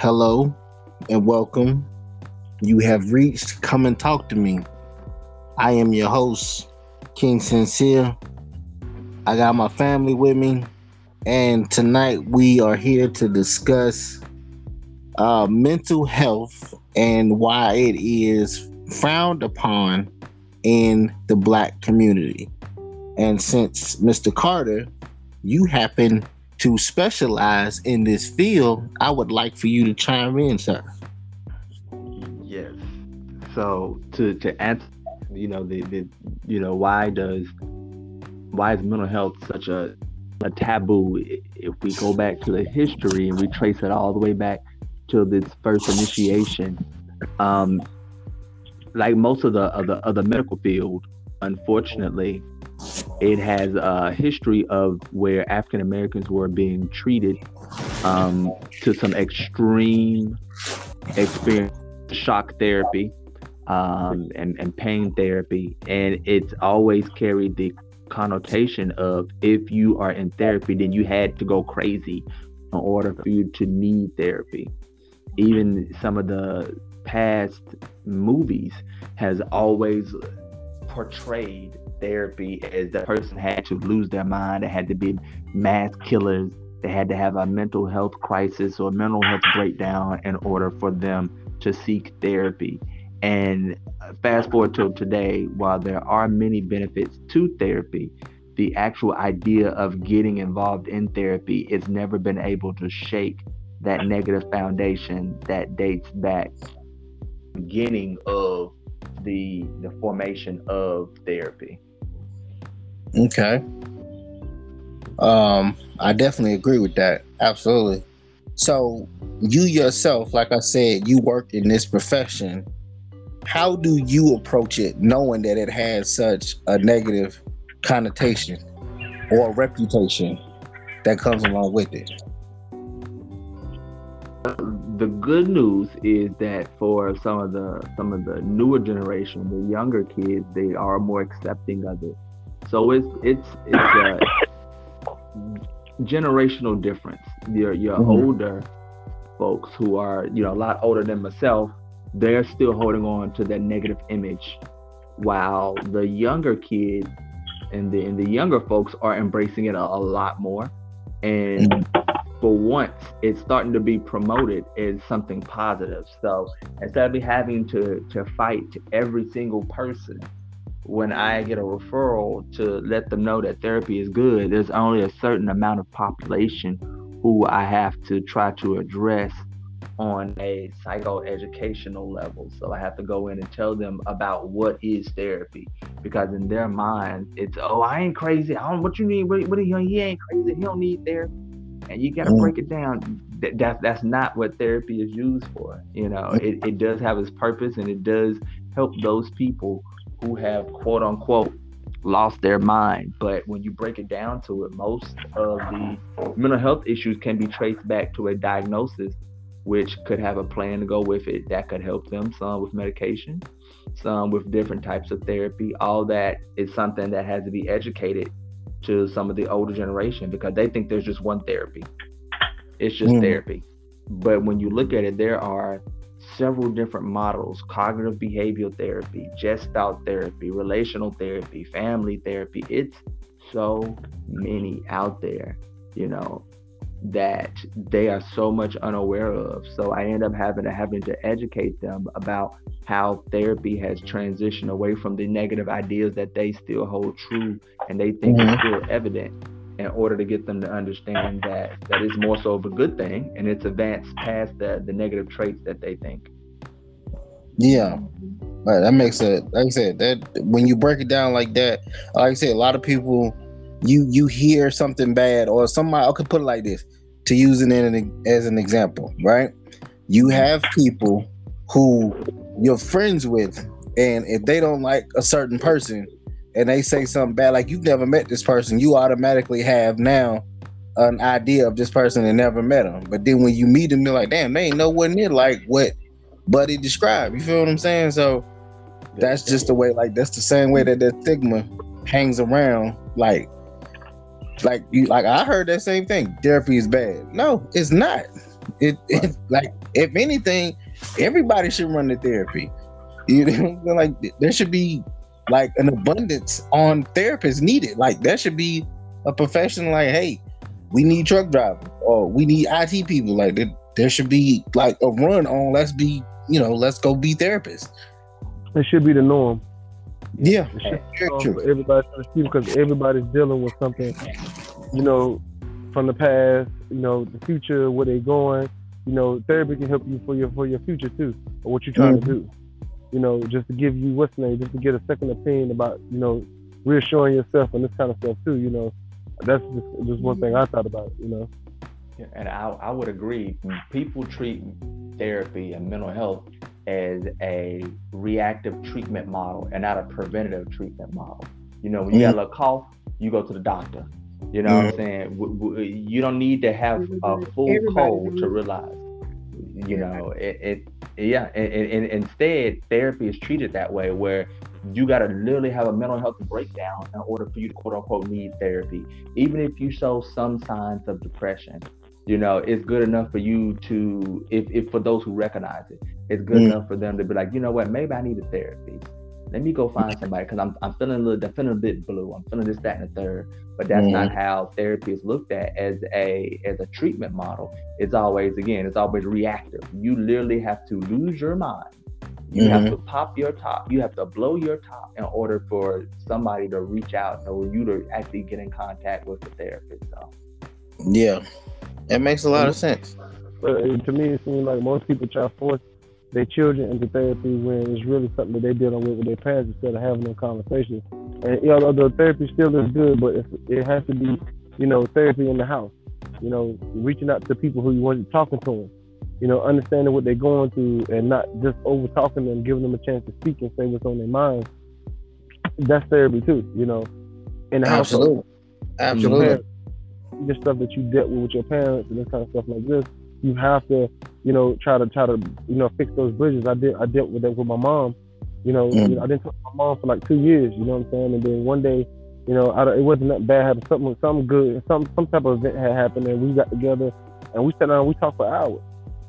Hello and welcome. You have reached Come and Talk to Me. I am your host, King Sincere. I got my family with me, and tonight we are here to discuss uh, mental health and why it is frowned upon in the black community. And since Mr. Carter, you happen to specialize in this field, I would like for you to chime in, sir. Yes. So to to answer, you know, the, the you know, why does why is mental health such a a taboo? If we go back to the history and we trace it all the way back to this first initiation, um, like most of the of the of the medical field, unfortunately, it has a history of where African Americans were being treated um, to some extreme experience, shock therapy, um, and, and pain therapy. And it's always carried the connotation of if you are in therapy, then you had to go crazy in order for you to need therapy. Even some of the past movies has always portrayed therapy as the person had to lose their mind, they had to be mass killers, they had to have a mental health crisis or mental health breakdown in order for them to seek therapy. And uh, fast forward to today, while there are many benefits to therapy, the actual idea of getting involved in therapy has never been able to shake that negative foundation that dates back beginning of the the formation of therapy. Okay. Um, I definitely agree with that. Absolutely. So, you yourself, like I said, you work in this profession. How do you approach it knowing that it has such a negative connotation or reputation that comes along with it? The good news is that for some of the some of the newer generation, the younger kids, they are more accepting of it so it's it's it's a generational difference. Your your mm-hmm. older folks who are you know a lot older than myself, they're still holding on to that negative image, while the younger kids and the and the younger folks are embracing it a, a lot more. And mm-hmm. for once, it's starting to be promoted as something positive. So instead of having to to fight every single person when I get a referral to let them know that therapy is good, there's only a certain amount of population who I have to try to address on a psychoeducational level. So I have to go in and tell them about what is therapy because in their mind it's oh I ain't crazy. I don't what you need. What, what he, he ain't crazy. He don't need therapy. And you got to break it down. That, that that's not what therapy is used for. You know, mm. it, it does have its purpose and it does help those people who have quote unquote lost their mind. But when you break it down to it, most of the mental health issues can be traced back to a diagnosis, which could have a plan to go with it that could help them. Some with medication, some with different types of therapy. All that is something that has to be educated to some of the older generation because they think there's just one therapy. It's just mm. therapy. But when you look at it, there are several different models cognitive behavioral therapy, gestalt therapy, relational therapy, family therapy. It's so many out there, you know, that they are so much unaware of. So I end up having to having to educate them about how therapy has transitioned away from the negative ideas that they still hold true and they think mm-hmm. still evident in order to get them to understand that that is more so of a good thing and it's advanced past the, the negative traits that they think. Yeah. Right. That makes it like I said, that when you break it down like that, like I said, a lot of people you you hear something bad or somebody I could put it like this to use it in as an example, right? You have people who you're friends with, and if they don't like a certain person, and they say something bad, like you've never met this person, you automatically have now an idea of this person and never met them. But then when you meet them, you're like, damn, they ain't nowhere near like what Buddy described. You feel what I'm saying? So that's just the way, like that's the same way that that stigma hangs around. Like, like you, like I heard that same thing. Therapy is bad. No, it's not. It, it like if anything, everybody should run the therapy. You know, like there should be like an abundance on therapists needed. Like there should be a profession like, hey, we need truck drivers or we need IT people. Like there, there should be like a run on let's be, you know, let's go be therapists. It should be the norm. Yeah, everybody because everybody's dealing with something, you know, from the past, you know, the future, where they're going. You know, therapy can help you for your for your future too, or what you're trying mm-hmm. to do. You know, just to give you what's name, just to get a second opinion about, you know, reassuring yourself and this kind of stuff too. You know, that's just just one thing I thought about. You know. Yeah, and I I would agree. People treat therapy and mental health as a reactive treatment model and not a preventative treatment model. You know, when you mm-hmm. got a cough, you go to the doctor. You know mm-hmm. what I'm mm-hmm. saying? You don't need to have a full Everybody cold to realize. You know, it, it yeah, and, and, instead therapy is treated that way where you got to literally have a mental health breakdown in order for you to quote unquote need therapy. Even if you show some signs of depression, you know, it's good enough for you to, if, if for those who recognize it, it's good mm. enough for them to be like, you know what, maybe I need a therapy. Let me go find somebody because I'm, I'm feeling a little, I'm feeling a bit blue. I'm feeling this, that, and the third. But that's mm. not how therapy is looked at as a as a treatment model. It's always again, it's always reactive. You literally have to lose your mind. You mm-hmm. have to pop your top. You have to blow your top in order for somebody to reach out or you to actually get in contact with the therapist. So. Yeah, it makes a lot of sense. But to me, it seems like most people try to force their children into therapy when it's really something that they're dealing with with their parents instead of having them conversations. And you know, the therapy still is good, but it has to be, you know, therapy in the house. You know, reaching out to people who you want to talking to them. You know, understanding what they're going through and not just over talking them, giving them a chance to speak and say what's on their mind. That's therapy too. You know, in the Absolutely. house. Absolutely Absolutely. Just stuff that you dealt with with your parents and this kind of stuff like this, you have to, you know, try to try to, you know, fix those bridges. I did I dealt with that with my mom. You know, mm. you know I didn't talk to my mom for like two years. You know what I'm saying? And then one day, you know, I, it wasn't that bad. Happened something something good, some some type of event had happened, and we got together and we sat down. and We talked for hours.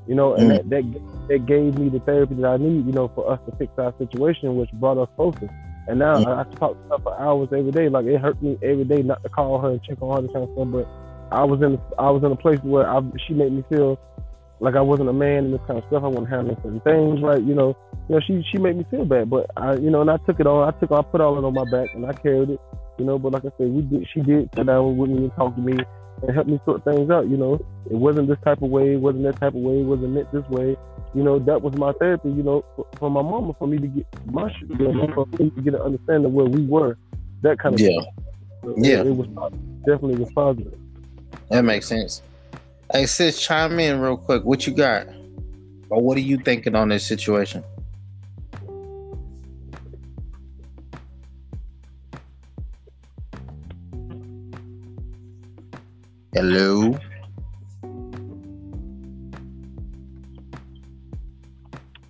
You know, and mm. that, that that gave me the therapy that I need. You know, for us to fix our situation, which brought us closer. And now mm. I, I talk to her for hours every day. Like it hurt me every day not to call her and check on her, this kind of stuff. But I was in I was in a place where I, she made me feel like I wasn't a man and this kind of stuff. I wasn't handling certain things right. You know, you know, she she made me feel bad, but I, you know, and I took it on. I took I put all it on my back and I carried it. You know, but like I said, we did. She did sit down with me and talk to me and help me sort things out. You know, it wasn't this type of way. It wasn't that type of way. It wasn't meant this way. You know, that was my therapy. You know, for, for my mama, for me to get my shit, you know, for me to get an understanding of where we were. That kind of yeah, so yeah. It, it was definitely was positive. That makes sense. Hey, sis, chime in real quick. What you got? Or what are you thinking on this situation? Hello.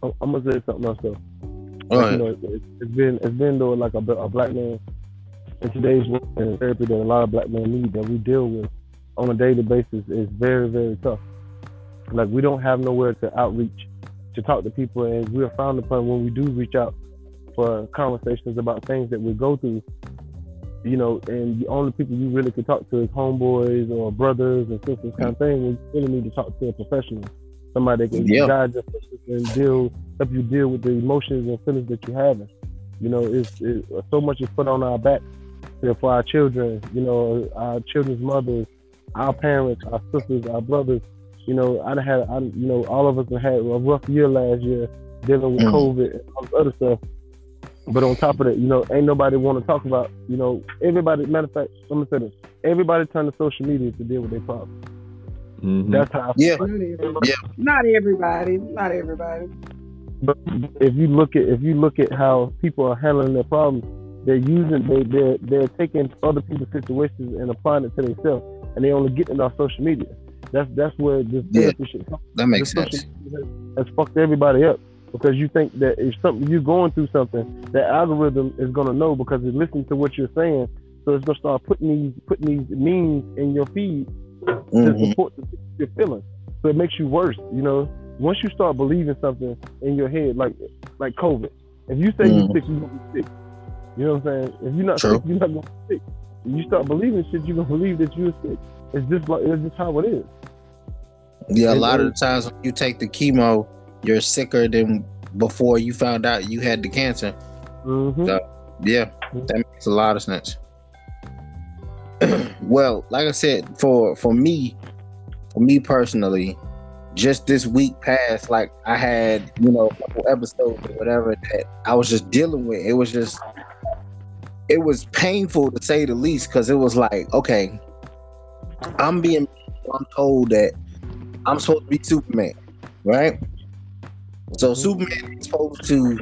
I'm gonna say something else though. Like, you know, it, has been it's been though like a, a black man in today's world and therapy that a lot of black men need that we deal with on a daily basis is very, very tough. Like we don't have nowhere to outreach to talk to people, and we are frowned upon when we do reach out for conversations about things that we go through. You know, and the only people you really can talk to is homeboys or brothers and sisters, kind of thing. We really need to talk to a professional, somebody that can yep. guide you and deal, help you deal with the emotions and feelings that you're having. You know, it's, it's so much is put on our back for our children. You know, our children's mothers, our parents, our sisters, our brothers. You know, I had, I, you know, all of us had a rough year last year dealing with mm. COVID and all this other stuff. But on top of that, you know, ain't nobody want to talk about, you know, everybody. Matter of fact, I'm gonna say this: everybody turn to social media to deal with their problems. Mm-hmm. That's how. I yeah. yeah. Not everybody. Not everybody. But if you look at if you look at how people are handling their problems, they're using they they're they're taking other people's situations and applying it to themselves and they only get in our social media. That's that's where this yeah, That makes sense. Has, fucked everybody up because you think that if something you're going through something, that algorithm is gonna know because it's listening to what you're saying. So it's gonna start putting these putting these memes in your feed mm-hmm. to support the, your feelings. So it makes you worse. You know, once you start believing something in your head, like like COVID, if you say mm. you're sick, you're gonna be sick. You know what I'm saying? If you're not True. sick, you're not gonna be sick. If you start believing shit, you're gonna believe that you're sick. It's just like it's just how it is. Yeah, a lot of the times when you take the chemo, you're sicker than before you found out you had the cancer. Mm-hmm. So, yeah, mm-hmm. that makes a lot of sense. well, like I said, for for me, for me personally, just this week past, like I had, you know, a couple episodes or whatever that I was just dealing with. It was just it was painful to say the least because it was like, okay, I'm being I'm told that I'm supposed to be Superman, right? So mm-hmm. Superman is supposed to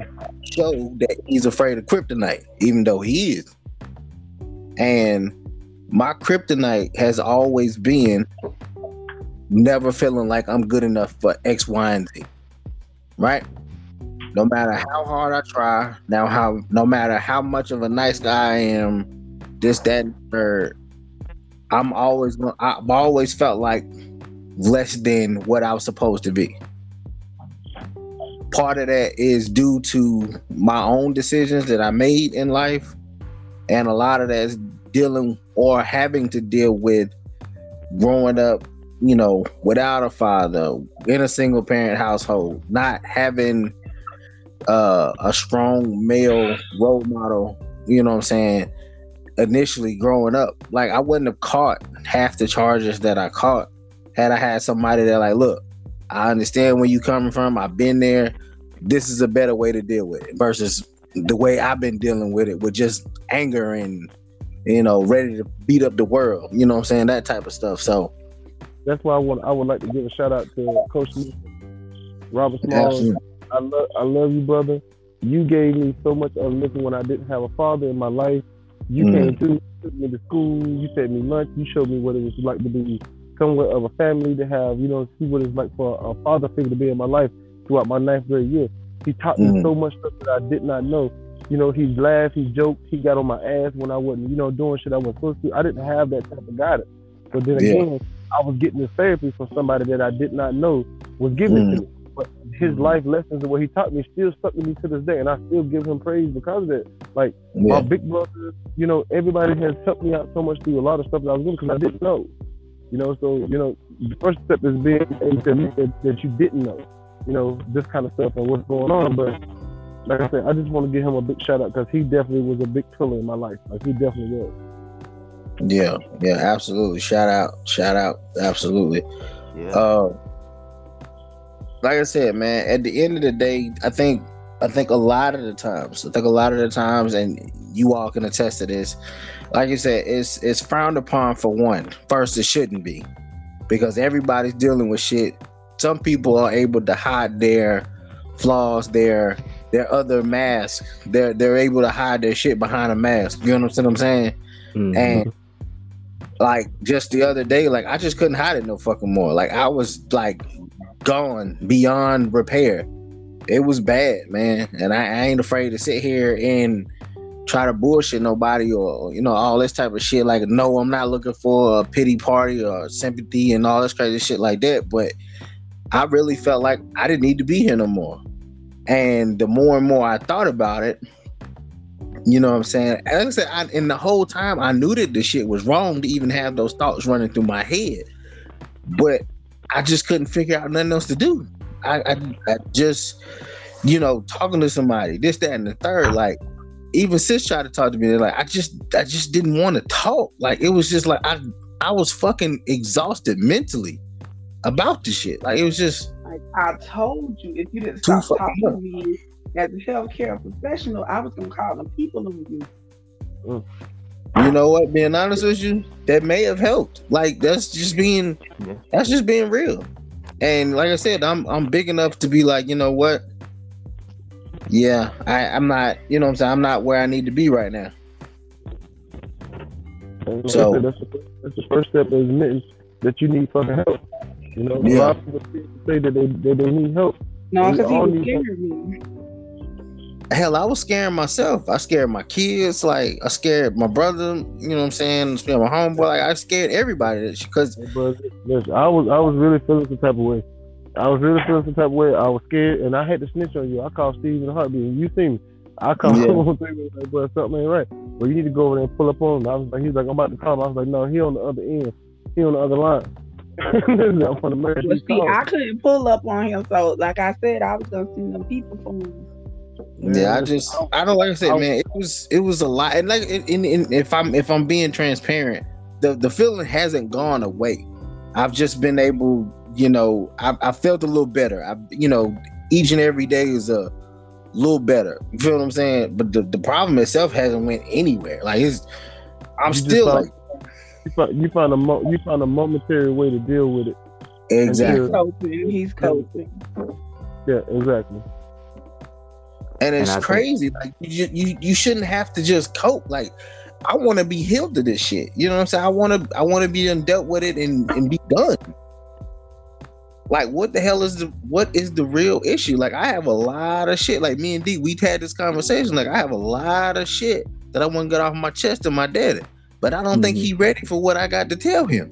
show that he's afraid of kryptonite, even though he is. And my kryptonite has always been never feeling like I'm good enough for X, Y, and Z. Right? No matter how hard I try, now how no matter how much of a nice guy I am, this, that, third, I'm always I've always felt like less than what I was supposed to be. Part of that is due to my own decisions that I made in life, and a lot of that is dealing or having to deal with growing up, you know, without a father, in a single parent household, not having uh, a strong male role model, you know what I'm saying, initially growing up. Like I wouldn't have caught half the charges that I caught had I had somebody that like, look, I understand where you coming from. I've been there. This is a better way to deal with it versus the way I've been dealing with it with just anger and you know, ready to beat up the world. You know what I'm saying? That type of stuff. So that's why I want I would like to give a shout out to Coach Robert Small. I love I love you, brother. You gave me so much of listen when I didn't have a father in my life. You mm. came through, took me to school, you fed me lunch, you showed me what it was like to be somewhat of a family, to have, you know, see what it's like for a father figure to be in my life throughout my ninth grade year. He taught mm. me so much stuff that I did not know. You know, he laughed, he joked, he got on my ass when I wasn't, you know, doing shit I wasn't supposed to. I didn't have that type of guidance. But then yeah. again, I was getting this therapy from somebody that I did not know was giving mm. to me. But his mm. life lessons and what he taught me still stuck with me to this day, and I still give him praise because of that. Like yeah. my big brother, you know, everybody has helped me out so much through a lot of stuff that I was doing because I didn't know. You know, so you know, the first step is being able to admit that, that you didn't know. You know, this kind of stuff and what's going on, but like I said, I just want to give him a big shout out because he definitely was a big pillar in my life. Like he definitely was. Yeah, yeah, absolutely. Shout out, shout out, absolutely. Yeah. Uh, like I said, man, at the end of the day, I think I think a lot of the times, I think a lot of the times, and you all can attest to this. Like you said, it's it's frowned upon for one. First, it shouldn't be, because everybody's dealing with shit. Some people are able to hide their flaws, their their other mask. They're they're able to hide their shit behind a mask. You know what I'm saying? Mm-hmm. And like just the other day, like I just couldn't hide it no fucking more. Like I was like gone beyond repair. It was bad, man. And I, I ain't afraid to sit here and try to bullshit nobody or you know all this type of shit. Like, no, I'm not looking for a pity party or sympathy and all this crazy shit like that. But I really felt like I didn't need to be here no more. And the more and more I thought about it, you know what I'm saying? Like I said, I, the whole time I knew that the shit was wrong to even have those thoughts running through my head. But I just couldn't figure out nothing else to do. I, I, I just, you know, talking to somebody, this, that, and the third, like even sis tried to talk to me. They're like, I just, I just didn't want to talk. Like it was just like I, I was fucking exhausted mentally about the shit. Like it was just like I told you, if you didn't stop talking to me as a healthcare professional, I was gonna call them people on you. Mm. You know what? Being honest with you, that may have helped. Like that's just being, that's just being real. And like I said, I'm I'm big enough to be like, you know what? Yeah, I, I'm not. You know what I'm saying? I'm not where I need to be right now. So that's the, that's the first step is admitting that you need fucking help. You know, yeah. a lot of people say that they, that they need help. No, because he was scared me. Hell, I was scaring myself. I scared my kids. Like I scared my brother. You know what I'm saying? Scared my homeboy. Like I scared everybody because. Listen, I was I was really feeling some type of way. I was really feeling some type of way. I was scared, and I had to snitch on you. I called Steve in a heartbeat, and you see me. I called yeah. him like, "Bro, something ain't right." Well, you need to go over there and pull up on him. I was like, "He's like, I'm about to call him." I was like, "No, he on the other end. He on the other line." but see, I couldn't pull up on him, so like I said, I was gonna send them people for him. Yeah, I just I don't like I said, man. It was it was a lot, and like in, in, if I'm if I'm being transparent, the the feeling hasn't gone away. I've just been able, you know, I, I felt a little better. I, you know, each and every day is a little better. You feel what I'm saying? But the, the problem itself hasn't went anywhere. Like it's, I'm you still like. You find, you find a mo- you find a momentary way to deal with it. Exactly. He's coping. He's coping. Yeah, exactly and it's and crazy. Think- like you, you, you shouldn't have to just cope. Like I want to be healed to this shit. You know what I'm saying? I want to, I want to be dealt with it and and be done. Like what the hell is the what is the real issue? Like I have a lot of shit. Like me and D, we've had this conversation. Like I have a lot of shit that I want to get off my chest to my daddy, but I don't mm-hmm. think he ready for what I got to tell him.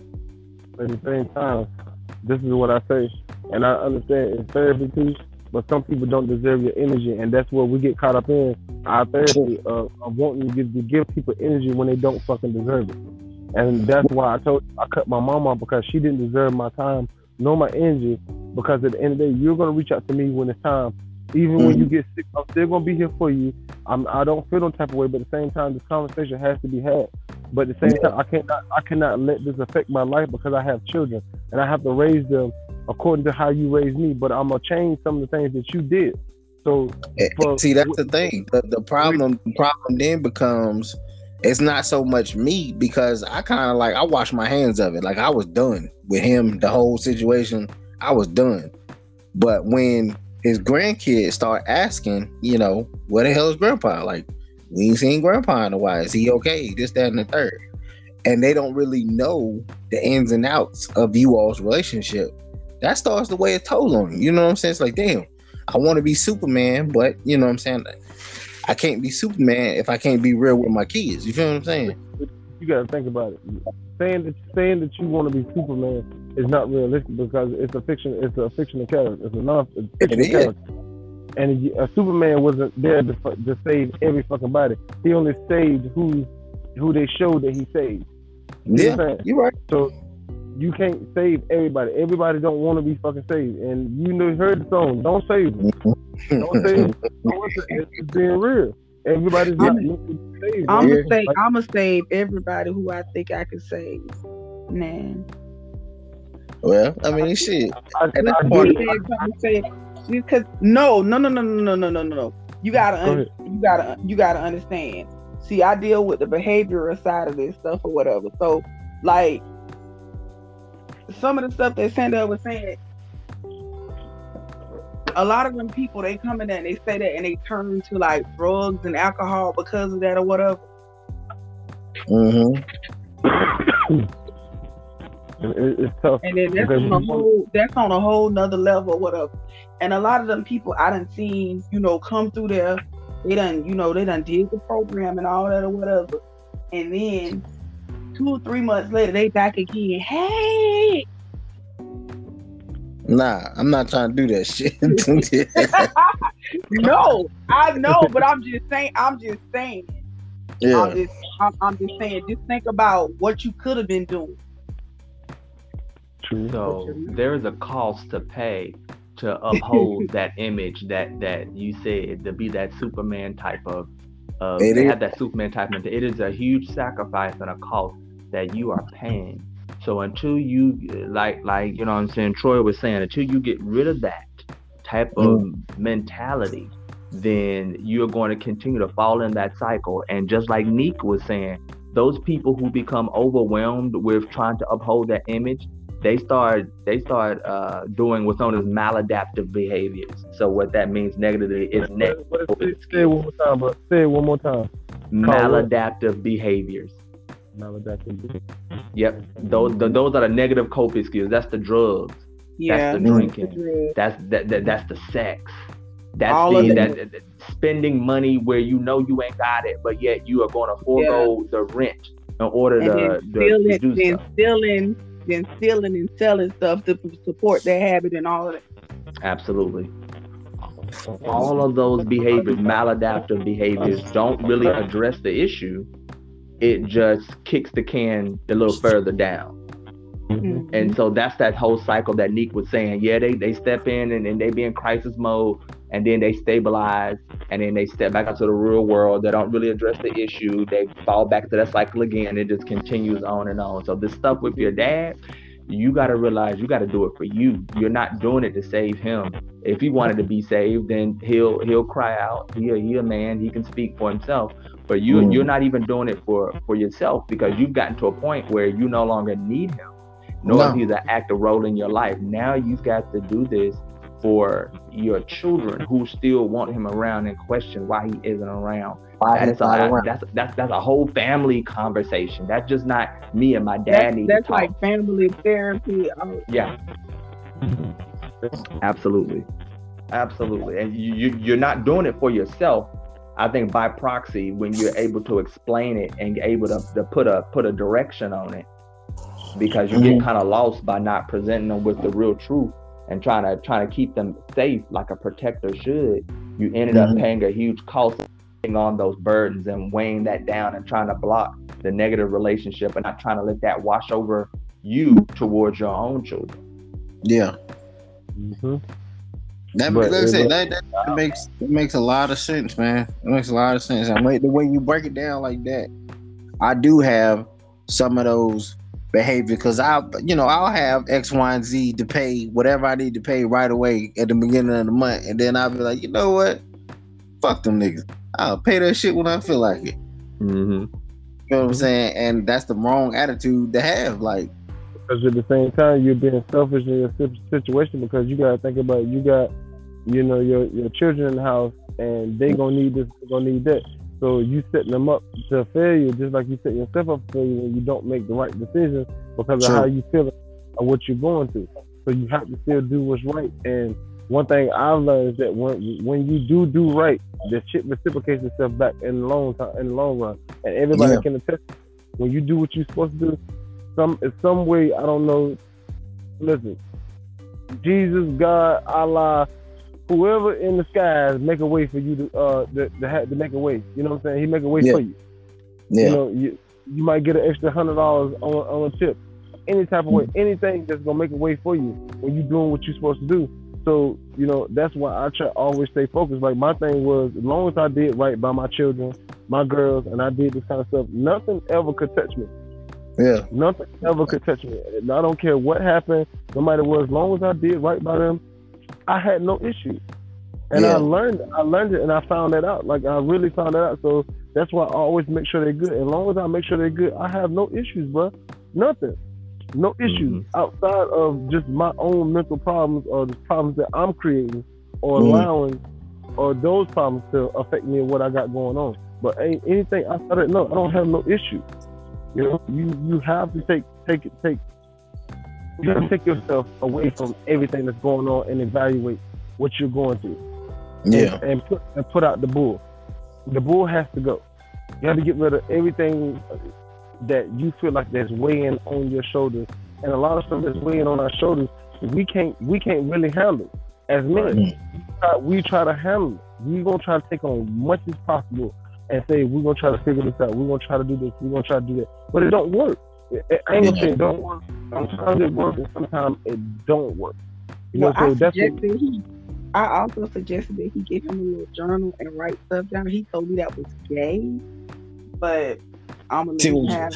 At the same time, this is what I say, and I understand it's therapy too but some people don't deserve your energy, and that's where we get caught up in our therapy of, of wanting to give, to give people energy when they don't fucking deserve it. And that's why I told I cut my mom off because she didn't deserve my time nor my energy. Because at the end of the day, you're gonna reach out to me when it's time. Even mm-hmm. when you get sick, I'm still gonna be here for you. I'm I don't feel no type of way, but at the same time, this conversation has to be had. But at the same time, I cannot I cannot let this affect my life because I have children and I have to raise them according to how you raised me, but I'm gonna change some of the things that you did. So eh, for, see, that's the thing. The, the problem, the problem then becomes it's not so much me because I kind of like I wash my hands of it. Like I was done with him, the whole situation. I was done. But when his grandkids start asking, you know, where the hell is grandpa? Like, we ain't seen grandpa in a while. Is he okay? This, that, and the third. And they don't really know the ins and outs of you all's relationship that starts to weigh a toll on you. You know what I'm saying? It's like, damn, I want to be Superman, but you know what I'm saying? I can't be Superman if I can't be real with my kids. You feel what I'm saying? You gotta think about it. Saying that saying that you want to be Superman is not realistic because it's a fiction. It's a fictional character. It's a non-fictional character. And a Superman wasn't there to, to save every fucking body. He only saved who who they showed that he saved. You yeah, you're right. So you can't save everybody. Everybody don't want to be fucking saved. And you know, heard the song. Don't save them. don't save them. It's being real. Everybody's not saved. I'm gonna save. I'm gonna save everybody who I think I can save. Man. Well, I mean, shit. Because no, no, no, no, no, no, no, no, no. You gotta, un- you gotta, you gotta understand. See, I deal with the behavioral side of this stuff or whatever. So, like, some of the stuff that Sandra was saying, a lot of them people they come in there and they say that and they turn to like drugs and alcohol because of that or whatever. Mm-hmm. it's tough. And then that's on a whole that's on a whole nother level or whatever. And a lot of them people I done seen, you know, come through there, they done, you know, they done did the program and all that or whatever. And then two or three months later, they back again. Hey. Nah, I'm not trying to do that shit. no, I know, but I'm just saying. I'm just saying. Yeah. I'm just, I'm, I'm just saying. Just think about what you could have been doing. So there is a cost to pay to uphold that image that that you said to be that Superman type of. Uh, they have that Superman type mentality. It is a huge sacrifice and a cost that you are paying. So until you like like you know what I'm saying, Troy was saying, until you get rid of that type of mm. mentality, then you're going to continue to fall in that cycle. And just like Neek was saying, those people who become overwhelmed with trying to uphold that image, they start they start uh, doing what's known as maladaptive behaviors. So what that means negatively is negative. Say it one more time, but say it one more time. Maladaptive behaviors maladaptive. Yep, those the, those are the negative coping skills. That's the drugs. Yeah, that's the drinking. That's the that's the, that's the sex. That's All the, that, that, spending money where you know you ain't got it, but yet you are going to forego yeah. the rent in order to, to, stealing, to do then stealing, then stealing and selling stuff to support their habit and all of it. Absolutely. All of those behaviors, maladaptive behaviors, don't really address the issue. It just kicks the can a little further down. Mm-hmm. And so that's that whole cycle that Neek was saying. Yeah, they, they step in and, and they be in crisis mode and then they stabilize and then they step back into the real world. They don't really address the issue. They fall back to that cycle again. It just continues on and on. So this stuff with your dad, you got to realize you got to do it for you. You're not doing it to save him. If he wanted to be saved, then he'll he'll cry out. He he a man. He can speak for himself. But you mm. you're not even doing it for for yourself because you've gotten to a point where you no longer need him, nor no. is he the active role in your life. Now you've got to do this for your children who still want him around and question why he isn't around. Why that is a, that's that's that's a whole family conversation. That's just not me and my dad. That's, that's like family therapy. Yeah. Absolutely. Absolutely. And you, you you're not doing it for yourself. I think by proxy, when you're able to explain it and able to, to put a put a direction on it, because you mm-hmm. get kind of lost by not presenting them with the real truth and trying to trying to keep them safe like a protector should, you ended mm-hmm. up paying a huge cost on those burdens and weighing that down and trying to block the negative relationship and not trying to let that wash over you towards your own children. Yeah. Mm-hmm. That, but, like I that, that, that, makes it makes a lot of sense, man. It makes a lot of sense. And the way you break it down like that, I do have some of those behavior because I, you know, I'll have X, Y, and Z to pay whatever I need to pay right away at the beginning of the month, and then I'll be like, you know what, fuck them niggas. I'll pay that shit when I feel like it. Mm-hmm. You know what I'm saying? And that's the wrong attitude to have. Like, because at the same time, you're being selfish in your situation because you gotta think about you got, you know, your your children in the house, and they gonna need this, they gonna need that. So you setting them up to failure, just like you set yourself up for failure when you don't make the right decisions because of how you feel or what you're going through. So you have to still do what's right. And one thing I've learned is that when when you do do right, the shit reciprocates itself back in the long time, in the long run. And everybody yeah. can attest. When you do what you're supposed to do, some in some way I don't know. Listen, Jesus, God, Allah, whoever in the skies make a way for you to uh to, to, to make a way. You know what I'm saying? He make a way yeah. for you. Yeah. You know, you you might get an extra hundred dollars on on a tip. Any type of way, mm. anything that's gonna make a way for you when you're doing what you're supposed to do. So, you know, that's why I try always stay focused. Like my thing was as long as I did right by my children, my girls, and I did this kind of stuff, nothing ever could touch me. Yeah. Nothing ever could touch me. And I don't care what happened, no matter what, as long as I did right by them, I had no issue. And yeah. I learned I learned it and I found that out. Like I really found that out. So that's why I always make sure they're good. As long as I make sure they're good, I have no issues, bro. Nothing. No issues mm-hmm. outside of just my own mental problems or the problems that I'm creating or mm-hmm. allowing or those problems to affect me and what I got going on. But anything outside of no, I don't have no issue. You know, you you have to take take it take you gotta take yourself away from everything that's going on and evaluate what you're going through. Yeah. And, and, put and put out the bull. The bull has to go. You have to get rid of everything that you feel like that's weighing on your shoulders. And a lot of stuff that's weighing on our shoulders, we can't we can't really handle. As men, right. we try to handle it. We're gonna try to take on much as possible and say we're gonna try to figure this out. We're gonna try to do this. We're gonna try to do that. But it don't work. I ain't gonna say it don't work. Sometimes it works and sometimes it don't work. You know, well, so I that's what, he, I also suggested that he give him a little journal and write stuff down. He told me that was gay, but I'm gonna let have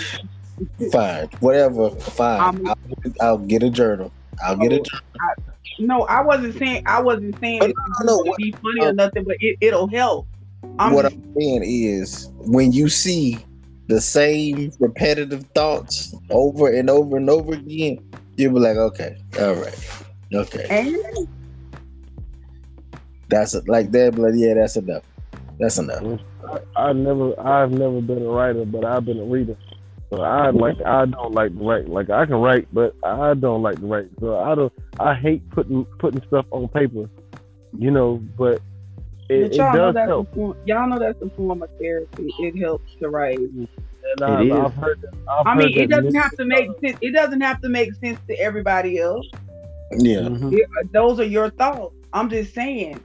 Fine, whatever, fine. I'll, I'll, get a journal. I'll get a oh, journal. I, no, I wasn't saying I wasn't saying it no, to be funny uh, or nothing, but it, will help. I'm what I'm saying is when you see the same repetitive thoughts over and over and over again, you'll be like, okay, all right, okay. And that's it. Like that, but yeah, that's enough. That's enough. Mm. I, I never, I've never been a writer, but I've been a reader. So I mm-hmm. like, I don't like to write. Like I can write, but I don't like to write. So I don't, I hate putting putting stuff on paper, you know. But it, y'all, know that's help. Form, y'all know that's a form of therapy. It helps to write. And I, it I've heard that, I've i mean, it doesn't have to make sense. It doesn't have to make sense to everybody else. Yeah. Mm-hmm. It, those are your thoughts. I'm just saying.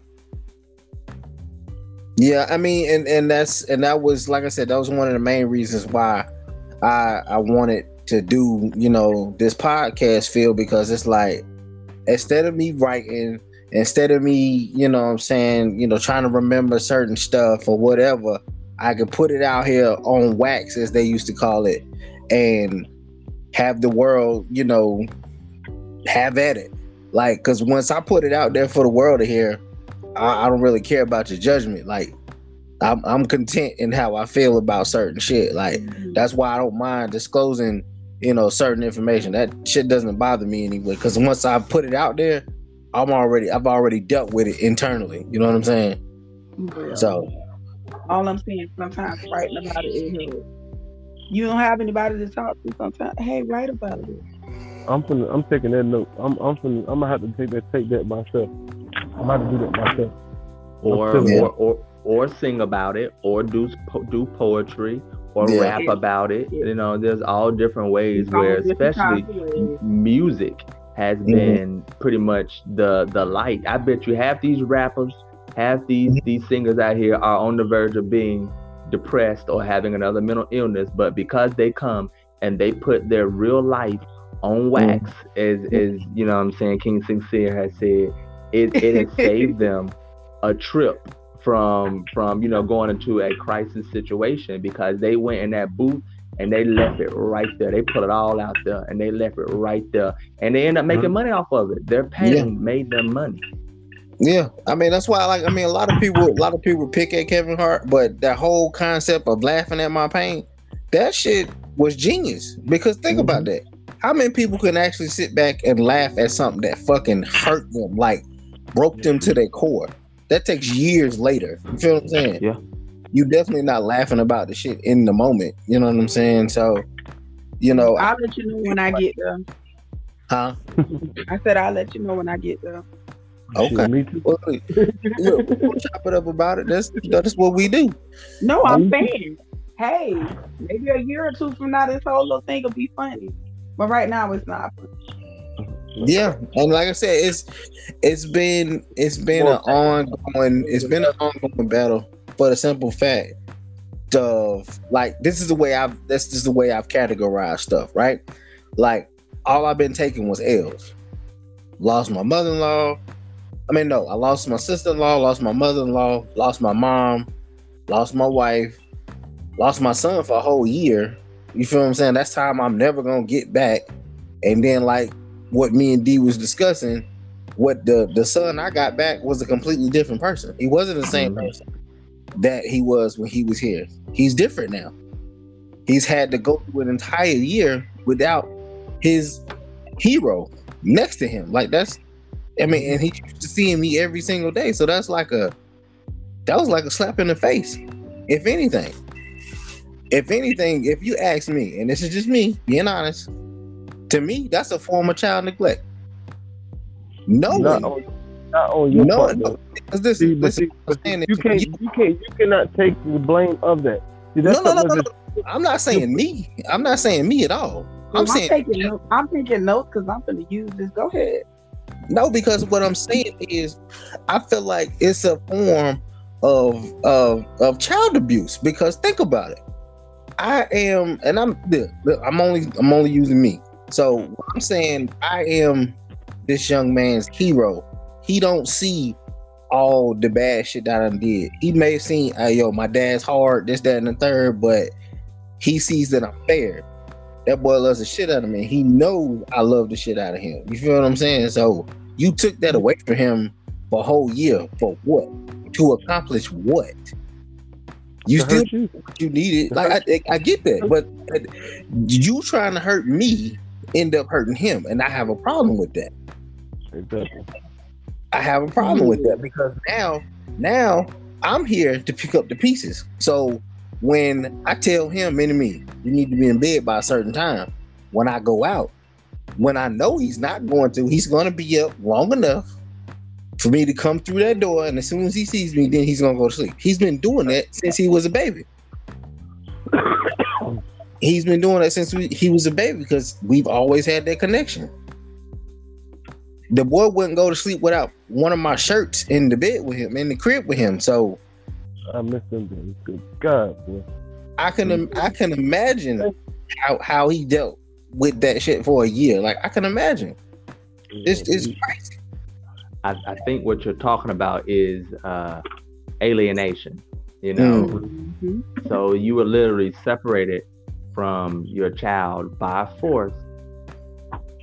Yeah, I mean, and and that's and that was like I said, that was one of the main reasons why I I wanted to do you know this podcast feel because it's like instead of me writing instead of me you know i'm saying you know trying to remember certain stuff or whatever i could put it out here on wax as they used to call it and have the world you know have at it like because once i put it out there for the world to hear I, I don't really care about your judgment like I'm, I'm content in how I feel about certain shit. Like mm-hmm. that's why I don't mind disclosing, you know, certain information. That shit doesn't bother me anyway. Because once I put it out there, I'm already I've already dealt with it internally. You know what I'm saying? Yeah. So all I'm saying sometimes writing about it is you don't have anybody to talk to sometimes. Hey, write about it. I'm finna, I'm taking that note. I'm I'm finna, I'm gonna have to take that take that myself. I'm gonna have to do that myself. Or or, or or sing about it or do do poetry or yeah. rap about it. You know, there's all different ways where especially music has mm-hmm. been pretty much the the light. I bet you half these rappers, half these mm-hmm. these singers out here are on the verge of being depressed or having another mental illness, but because they come and they put their real life on wax, mm-hmm. as as you know, what I'm saying King Sincere has said, it it has saved them a trip from from you know going into a crisis situation because they went in that booth and they left it right there. They put it all out there and they left it right there. And they end up making mm-hmm. money off of it. Their pain yeah. made them money. Yeah. I mean that's why like I mean a lot of people a lot of people pick at Kevin Hart, but that whole concept of laughing at my pain, that shit was genius. Because think mm-hmm. about that. How many people can actually sit back and laugh at something that fucking hurt them, like broke them to their core? That takes years later. You feel what I'm saying? Yeah you definitely not laughing about the shit in the moment. You know what I'm saying? So, you know, I'll let you know when I get there. Huh? I said I'll let you know when I get there. Okay. Me too. Well, we'll chop it up about it. That's that's what we do. No, I'm saying, hey, maybe a year or two from now, this whole little thing will be funny. But right now, it's not. Yeah, and like I said, it's it's been it's been an ongoing it's been an ongoing battle for the simple fact of like this is the way I've this is the way I've categorized stuff, right? Like all I've been taking was L's. Lost my mother-in-law. I mean, no, I lost my sister-in-law, lost my mother-in-law, lost my mom, lost my wife, lost my son for a whole year. You feel what I'm saying? That's time I'm never gonna get back. And then like what me and D was discussing, what the the son I got back was a completely different person. He wasn't the same mm-hmm. person that he was when he was here. He's different now. He's had to go through an entire year without his hero next to him. Like that's I mean, and he's used to seeing me every single day. So that's like a that was like a slap in the face, if anything. If anything, if you ask me, and this is just me being honest, to me, that's a form of child neglect. No one oh, not on your no, part. No, this, see, this see, you can't, you, you can't, you cannot take the blame of that. See, no, no, no, no, no. I'm not saying me. I'm not saying me at all. I'm, I'm saying taking notes. I'm taking notes because I'm going to use this. Go ahead. No, because what I'm saying is, I feel like it's a form of of of child abuse. Because think about it. I am, and I'm I'm only I'm only using me. So I'm saying I am this young man's hero he don't see all the bad shit that I did. He may have seen, uh, yo, my dad's hard, this, that, and the third, but he sees that I'm fair. That boy loves the shit out of me. He knows I love the shit out of him. You feel what I'm saying? So you took that away from him for a whole year for what? To accomplish what? You still you. you needed. Like I, I get that, but you trying to hurt me end up hurting him, and I have a problem with that. Exactly. I have a problem with that mm-hmm. because now, now I'm here to pick up the pieces. So when I tell him, and me, you need to be in bed by a certain time. When I go out, when I know he's not going to, he's going to be up long enough for me to come through that door, and as soon as he sees me, then he's gonna go to sleep. He's been doing that since he was a baby. he's been doing that since we, he was a baby because we've always had that connection. The boy wouldn't go to sleep without one of my shirts in the bed with him, in the crib with him. So I miss him. Good God, boy. I can I can imagine how how he dealt with that shit for a year. Like I can imagine. It's it's crazy. I, I think what you're talking about is uh, alienation. You know, mm-hmm. so you were literally separated from your child by force,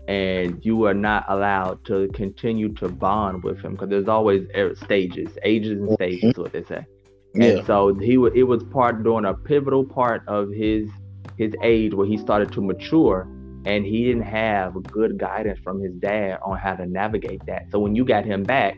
and you are not allowed to continue to bond with him because there's always stages, ages and stages, mm-hmm. what they say. Yeah. And so he was it was part during a pivotal part of his his age where he started to mature and he didn't have good guidance from his dad on how to navigate that. So when you got him back,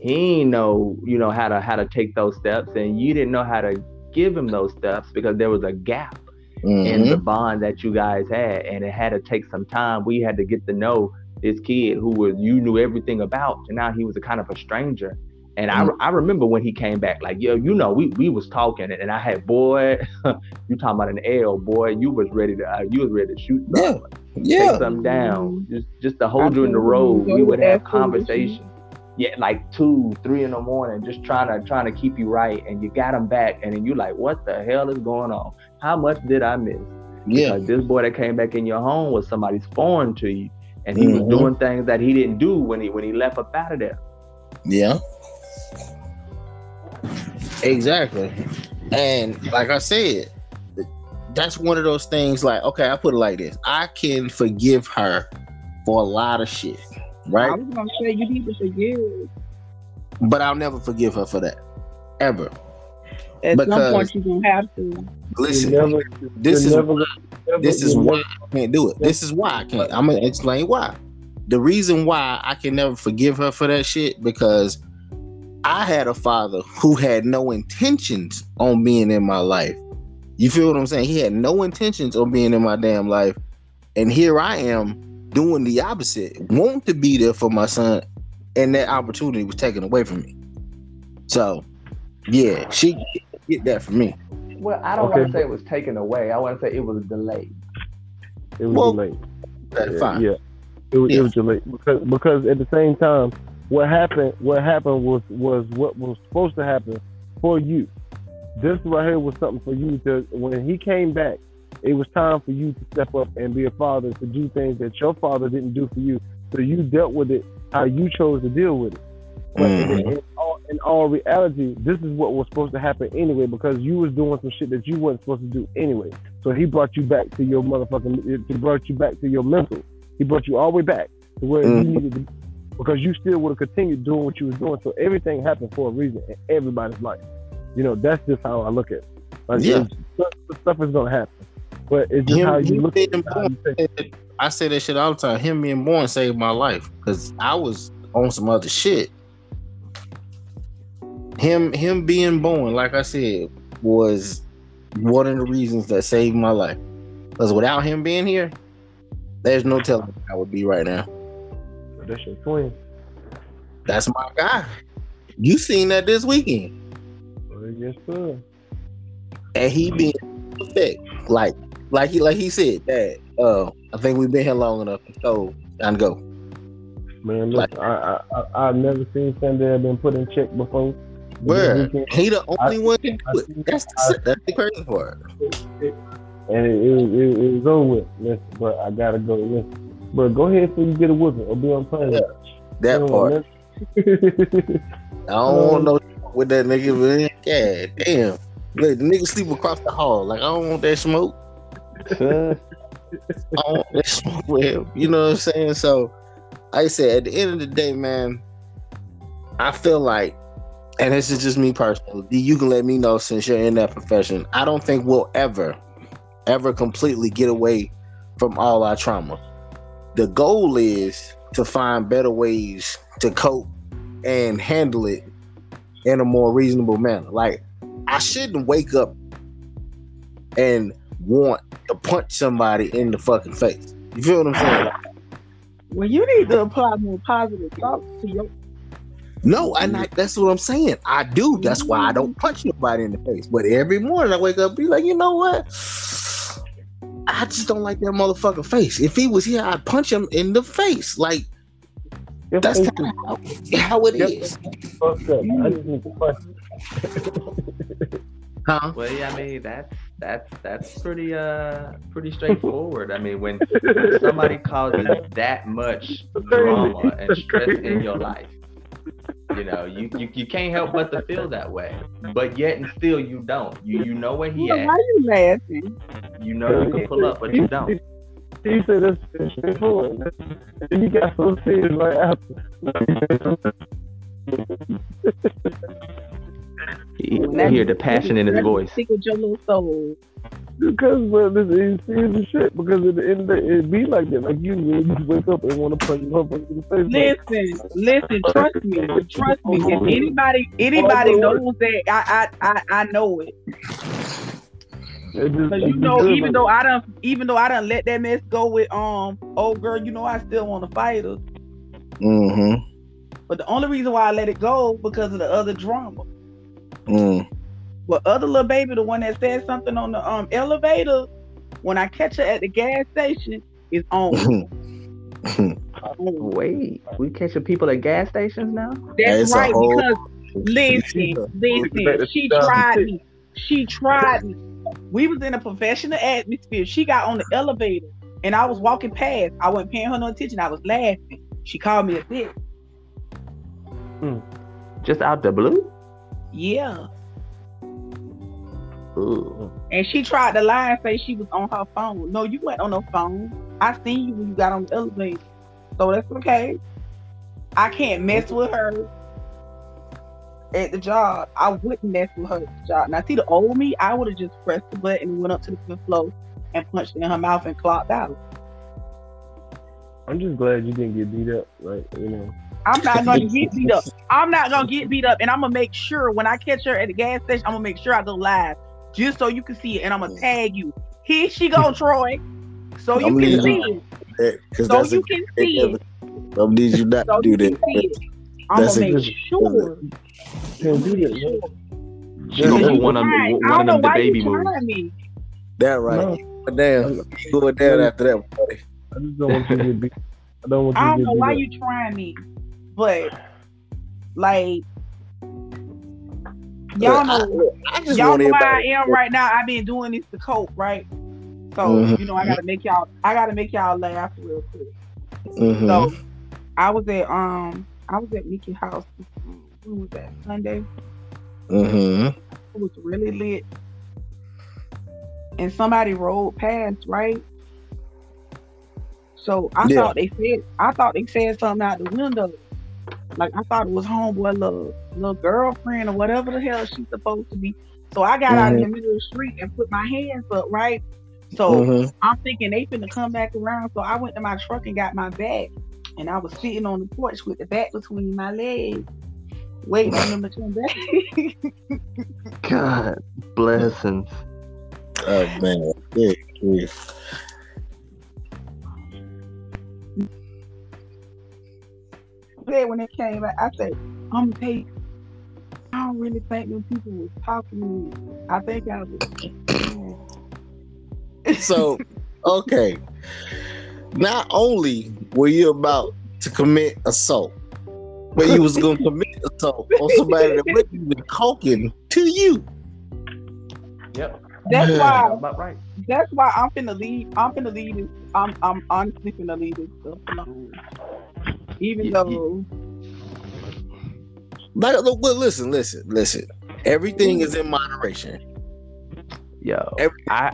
he know, you know, how to how to take those steps and you didn't know how to give him those steps because there was a gap mm-hmm. in the bond that you guys had and it had to take some time. We had to get to know this kid who was you knew everything about and now he was a kind of a stranger and I, mm-hmm. I remember when he came back, like, yo, you know, we, we was talking and I had, boy, you talking about an L, boy, you was ready to, uh, you was ready to shoot something. Yeah. Take something down. Just, just to hold you in the road. We would have conversations. Yeah, like two, three in the morning, just trying to, trying to keep you right. And you got him back. And then you like, what the hell is going on? How much did I miss? Yeah. Because this boy that came back in your home was somebody's foreign to you. And he mm-hmm. was doing things that he didn't do when he, when he left up out of there. Yeah. Exactly. And like I said, that's one of those things like, okay, I put it like this. I can forgive her for a lot of shit. Right? I was gonna say you need to forgive. But I'll never forgive her for that. Ever. At because, some point you're gonna have to. Listen, never, this is never, this is why I can't do it. This is why I can't. I'm gonna explain why. The reason why I can never forgive her for that shit because I had a father who had no intentions on being in my life. You feel what I'm saying? He had no intentions on being in my damn life. And here I am doing the opposite, want to be there for my son, and that opportunity was taken away from me. So, yeah, she get that from me. Well, I don't okay. want to say it was taken away. I want to say it was delayed. It was well, delayed. That's yeah, fine. Yeah, it was, yeah. it was delayed because because at the same time, what happened what happened was was what was supposed to happen for you. This right here was something for you to when he came back, it was time for you to step up and be a father to do things that your father didn't do for you. So you dealt with it how you chose to deal with it. But mm-hmm. In, all, reality, this is what was supposed to happen anyway because you was doing some shit that you wasn't supposed to do anyway. So he brought you back to your motherfucking, he brought you back to your mental. He brought you all the way back to where mm-hmm. you needed to be because you still would have continued doing what you was doing. So everything happened for a reason in everybody's life. You know, that's just how I look at it. Like, yeah. stuff, stuff is gonna happen, but it's just him, how you look at it. I say that shit all the time. Him being born saved my life because I was on some other shit. Him, him being born, like I said, was one of the reasons that saved my life. Because without him being here, there's no telling I would be right now. That's your twin. That's my guy. You seen that this weekend. yes, sir. And he being perfect. Like like he like he said that uh I think we've been here long enough. So time to go. Man, look, like, I, I I've never seen have been put in check before. Where he the only I, one can do it. That's the, that's the crazy part. And it, it, it, it was over with. Listen, but I gotta go. Listen, but go ahead so you get a whooping or be on punishment. Yeah, that part. I don't want no with that nigga, man. God damn. Look, the nigga sleep across the hall. Like I don't want that smoke. I don't want that smoke with him. You know what I'm saying? So like I said, at the end of the day, man, I feel like, and this is just me personally, you can let me know since you're in that profession. I don't think we'll ever, ever completely get away from all our trauma the goal is to find better ways to cope and handle it in a more reasonable manner. Like I shouldn't wake up and want to punch somebody in the fucking face. You feel what I'm saying? Well, you need to apply more positive thoughts to your No, and I, that's what I'm saying. I do. That's why I don't punch nobody in the face. But every morning I wake up, be like, you know what? I just don't like that motherfucker face. If he was here, I'd punch him in the face. Like that's kind of how, how it is. Huh? Well, yeah, I mean that's that's that's pretty uh pretty straightforward. I mean, when somebody causes that much drama and stress in your life, you know, you, you you can't help but to feel that way. But yet and still you don't. You you know where he well, at. Why are you laughing? You know you can pull up, but you don't. He said that's straightforward. You got so serious right after. You hear the passion in his voice. Secret your little soul. Because well, this is serious shit. Because at the end of the day, it be like that. Like you, you just wake up and want to punch your motherfucker in the face. Listen, listen, trust me, trust me. If anybody, anybody knows that, I, I, I, I know it. Cause you know, even though I don't, even though I don't let that mess go with um old girl, you know, I still want to fight her. Mm-hmm. But the only reason why I let it go because of the other drama. Mm. But other little baby, the one that said something on the um elevator, when I catch her at the gas station, is on. oh, Wait, we catching people at gas stations now? That's right, whole... because listen, listen, she tried me. She tried me. We was in a professional atmosphere. She got on the elevator and I was walking past. I wasn't paying her no attention. I was laughing. She called me a bitch. Hmm. Just out the blue? Yeah. Ooh. And she tried to lie and say she was on her phone. No, you went on her phone. I seen you when you got on the elevator. So that's okay. I can't mess with her at the job. I wouldn't mess with her at the job. Now, see the old me, I would have just pressed the button and went up to the fifth floor and punched in her mouth and clocked out. I'm just glad you didn't get beat up, like you know. I'm not gonna get beat up. I'm not gonna get beat up, and I'm gonna make sure when I catch her at the gas station, I'm gonna make sure I go live just so you can see it, and I'm gonna tag you. Here she go, Troy, so you I'm can uh, see it. Eh, so you can see it. I need you not so to do that. I'm gonna make sure. Can't do that. She gonna put one of them, one of them the baby moves. That right. No. Damn, going down after that, buddy. I just don't want you to get beat. I don't want you I don't know why you trying me, but like y'all know, I, I y'all know where I am right now. I've been doing this to cope, right? So mm-hmm. you know, I gotta make y'all, I gotta make y'all laugh real quick. Mm-hmm. So I was at um, I was at Mickey House. When was that? Sunday. Mm-hmm. It was really lit, and somebody rolled past, right? So I yeah. thought they said I thought they said something out the window. Like I thought it was homeboy little little girlfriend or whatever the hell she's supposed to be. So I got mm-hmm. out in the mm-hmm. middle of the street and put my hands up, right? So mm-hmm. I'm thinking they finna come back around. So I went to my truck and got my bag. And I was sitting on the porch with the back between my legs, waiting for them to come back. God blessings. Oh man. Yeah, said when it came out, I said, I'm take. I don't really think them people was talking to me. I think I was. so, okay. Not only were you about to commit assault, but you was gonna commit assault on somebody that wasn't even talking to you. Yep. That's why. About right. That's why I'm finna leave. I'm finna leave this. I'm I'm honestly finna leave this stuff alone. Even yeah, though. Like, look, listen, listen, listen. Everything mm. is in moderation. Yo, I,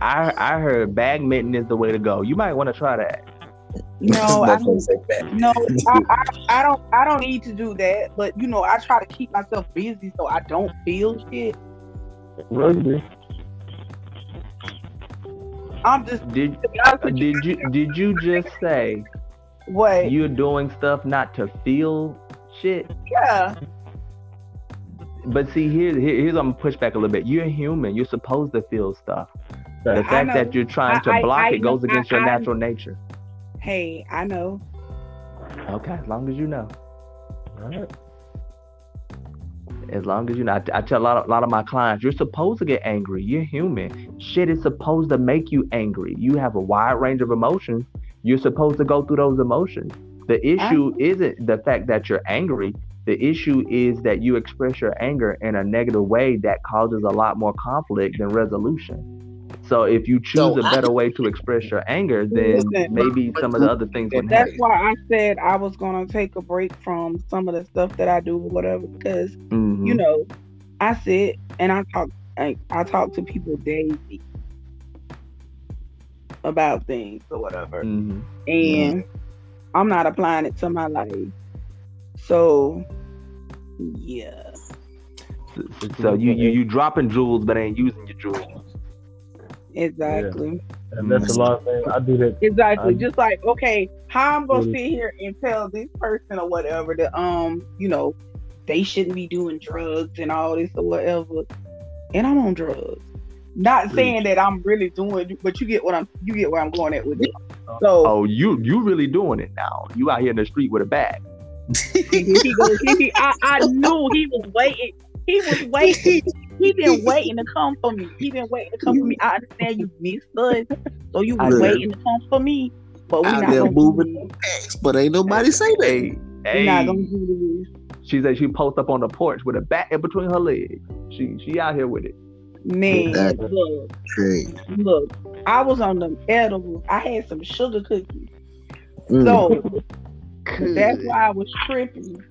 I I heard badminton is the way to go. You might want to try that. No, I don't, no, I, I, I, don't. I don't need to do that. But you know, I try to keep myself busy so I don't feel shit. Rugby. I'm just. Did did you did you just say what? You're doing stuff not to feel shit. Yeah. But see, here, here here's I'm gonna push back a little bit. You're human. You're supposed to feel stuff. The fact that you're trying to I, block I, it goes against your natural nature. Hey, I know. Okay, as long as you know. All right. As long as you know, I, I tell a lot, of, a lot of my clients, you're supposed to get angry. You're human. Shit is supposed to make you angry. You have a wide range of emotions. You're supposed to go through those emotions. The issue isn't the fact that you're angry. The issue is that you express your anger in a negative way that causes a lot more conflict than resolution. So if you choose so a better I, way to express your anger, then listen, maybe some of the other things would That's why I said I was gonna take a break from some of the stuff that I do or whatever, because mm-hmm. you know, I sit and I talk I, I talk to people daily about things or whatever. Mm-hmm. And mm-hmm. I'm not applying it to my life. So yeah. So, so you, you you dropping jewels but ain't using your jewels. Exactly. Yeah. And that's a lot of things. I do that. Exactly. I, Just like, okay, how I'm gonna sit here and tell this person or whatever that um, you know, they shouldn't be doing drugs and all this or whatever. And I'm on drugs. Not saying that I'm really doing, but you get what I'm you get where I'm going at with it. So Oh, you you really doing it now. You out here in the street with a bag. he, he goes, he, I, I knew he was waiting. He was waiting he been waiting to come for me. He been waiting to come for me. I understand you missed us, so you was waiting to come for me. But we not gonna moving X, but ain't nobody say that. Hey, hey. not gonna do this. She said she post up on the porch with a bat in between her legs. She she out here with it. Man, look, look, I was on the edibles. I had some sugar cookies. Mm. So that's why I was tripping.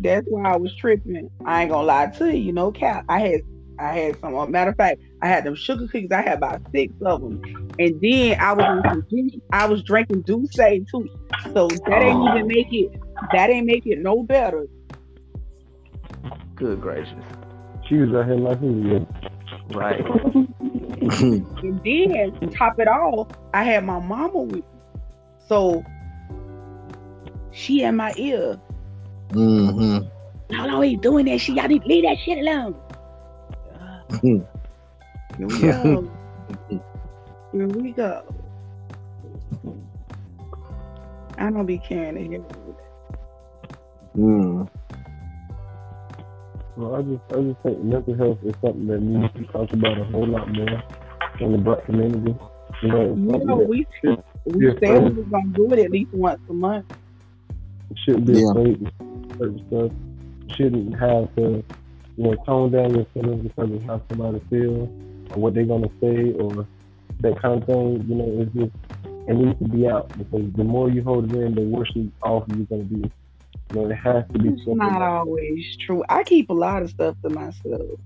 That's why I was tripping. I ain't gonna lie to you, you know, Cap. I had I had some. Matter of fact, I had them sugar cookies. I had about six of them, and then I was on some, I was drinking D'ussé too. So that ain't oh. even make it. That ain't make it no better. Good gracious. She was out here like me. Right. and then top it off, I had my mama with me. So she in my ear Mm-hmm. Y'all always doing that shit. Y'all need to leave that shit alone. Here we go. Here we go. I don't be caring to hear Mm. Well, I just, I just think mental health is something that needs to be talked about a whole lot more in the black community. You know, you know we, we said we were gonna do it at least once a month. It shouldn't be yeah. afraid certain stuff. You shouldn't have to, you know, tone down your feelings because of how somebody feels or what they're gonna say or that kind of thing. You know, it's just it needs to be out because the more you hold it in, the worse off you're gonna be. You know, it has to be. It's not always true. I keep a lot of stuff to myself.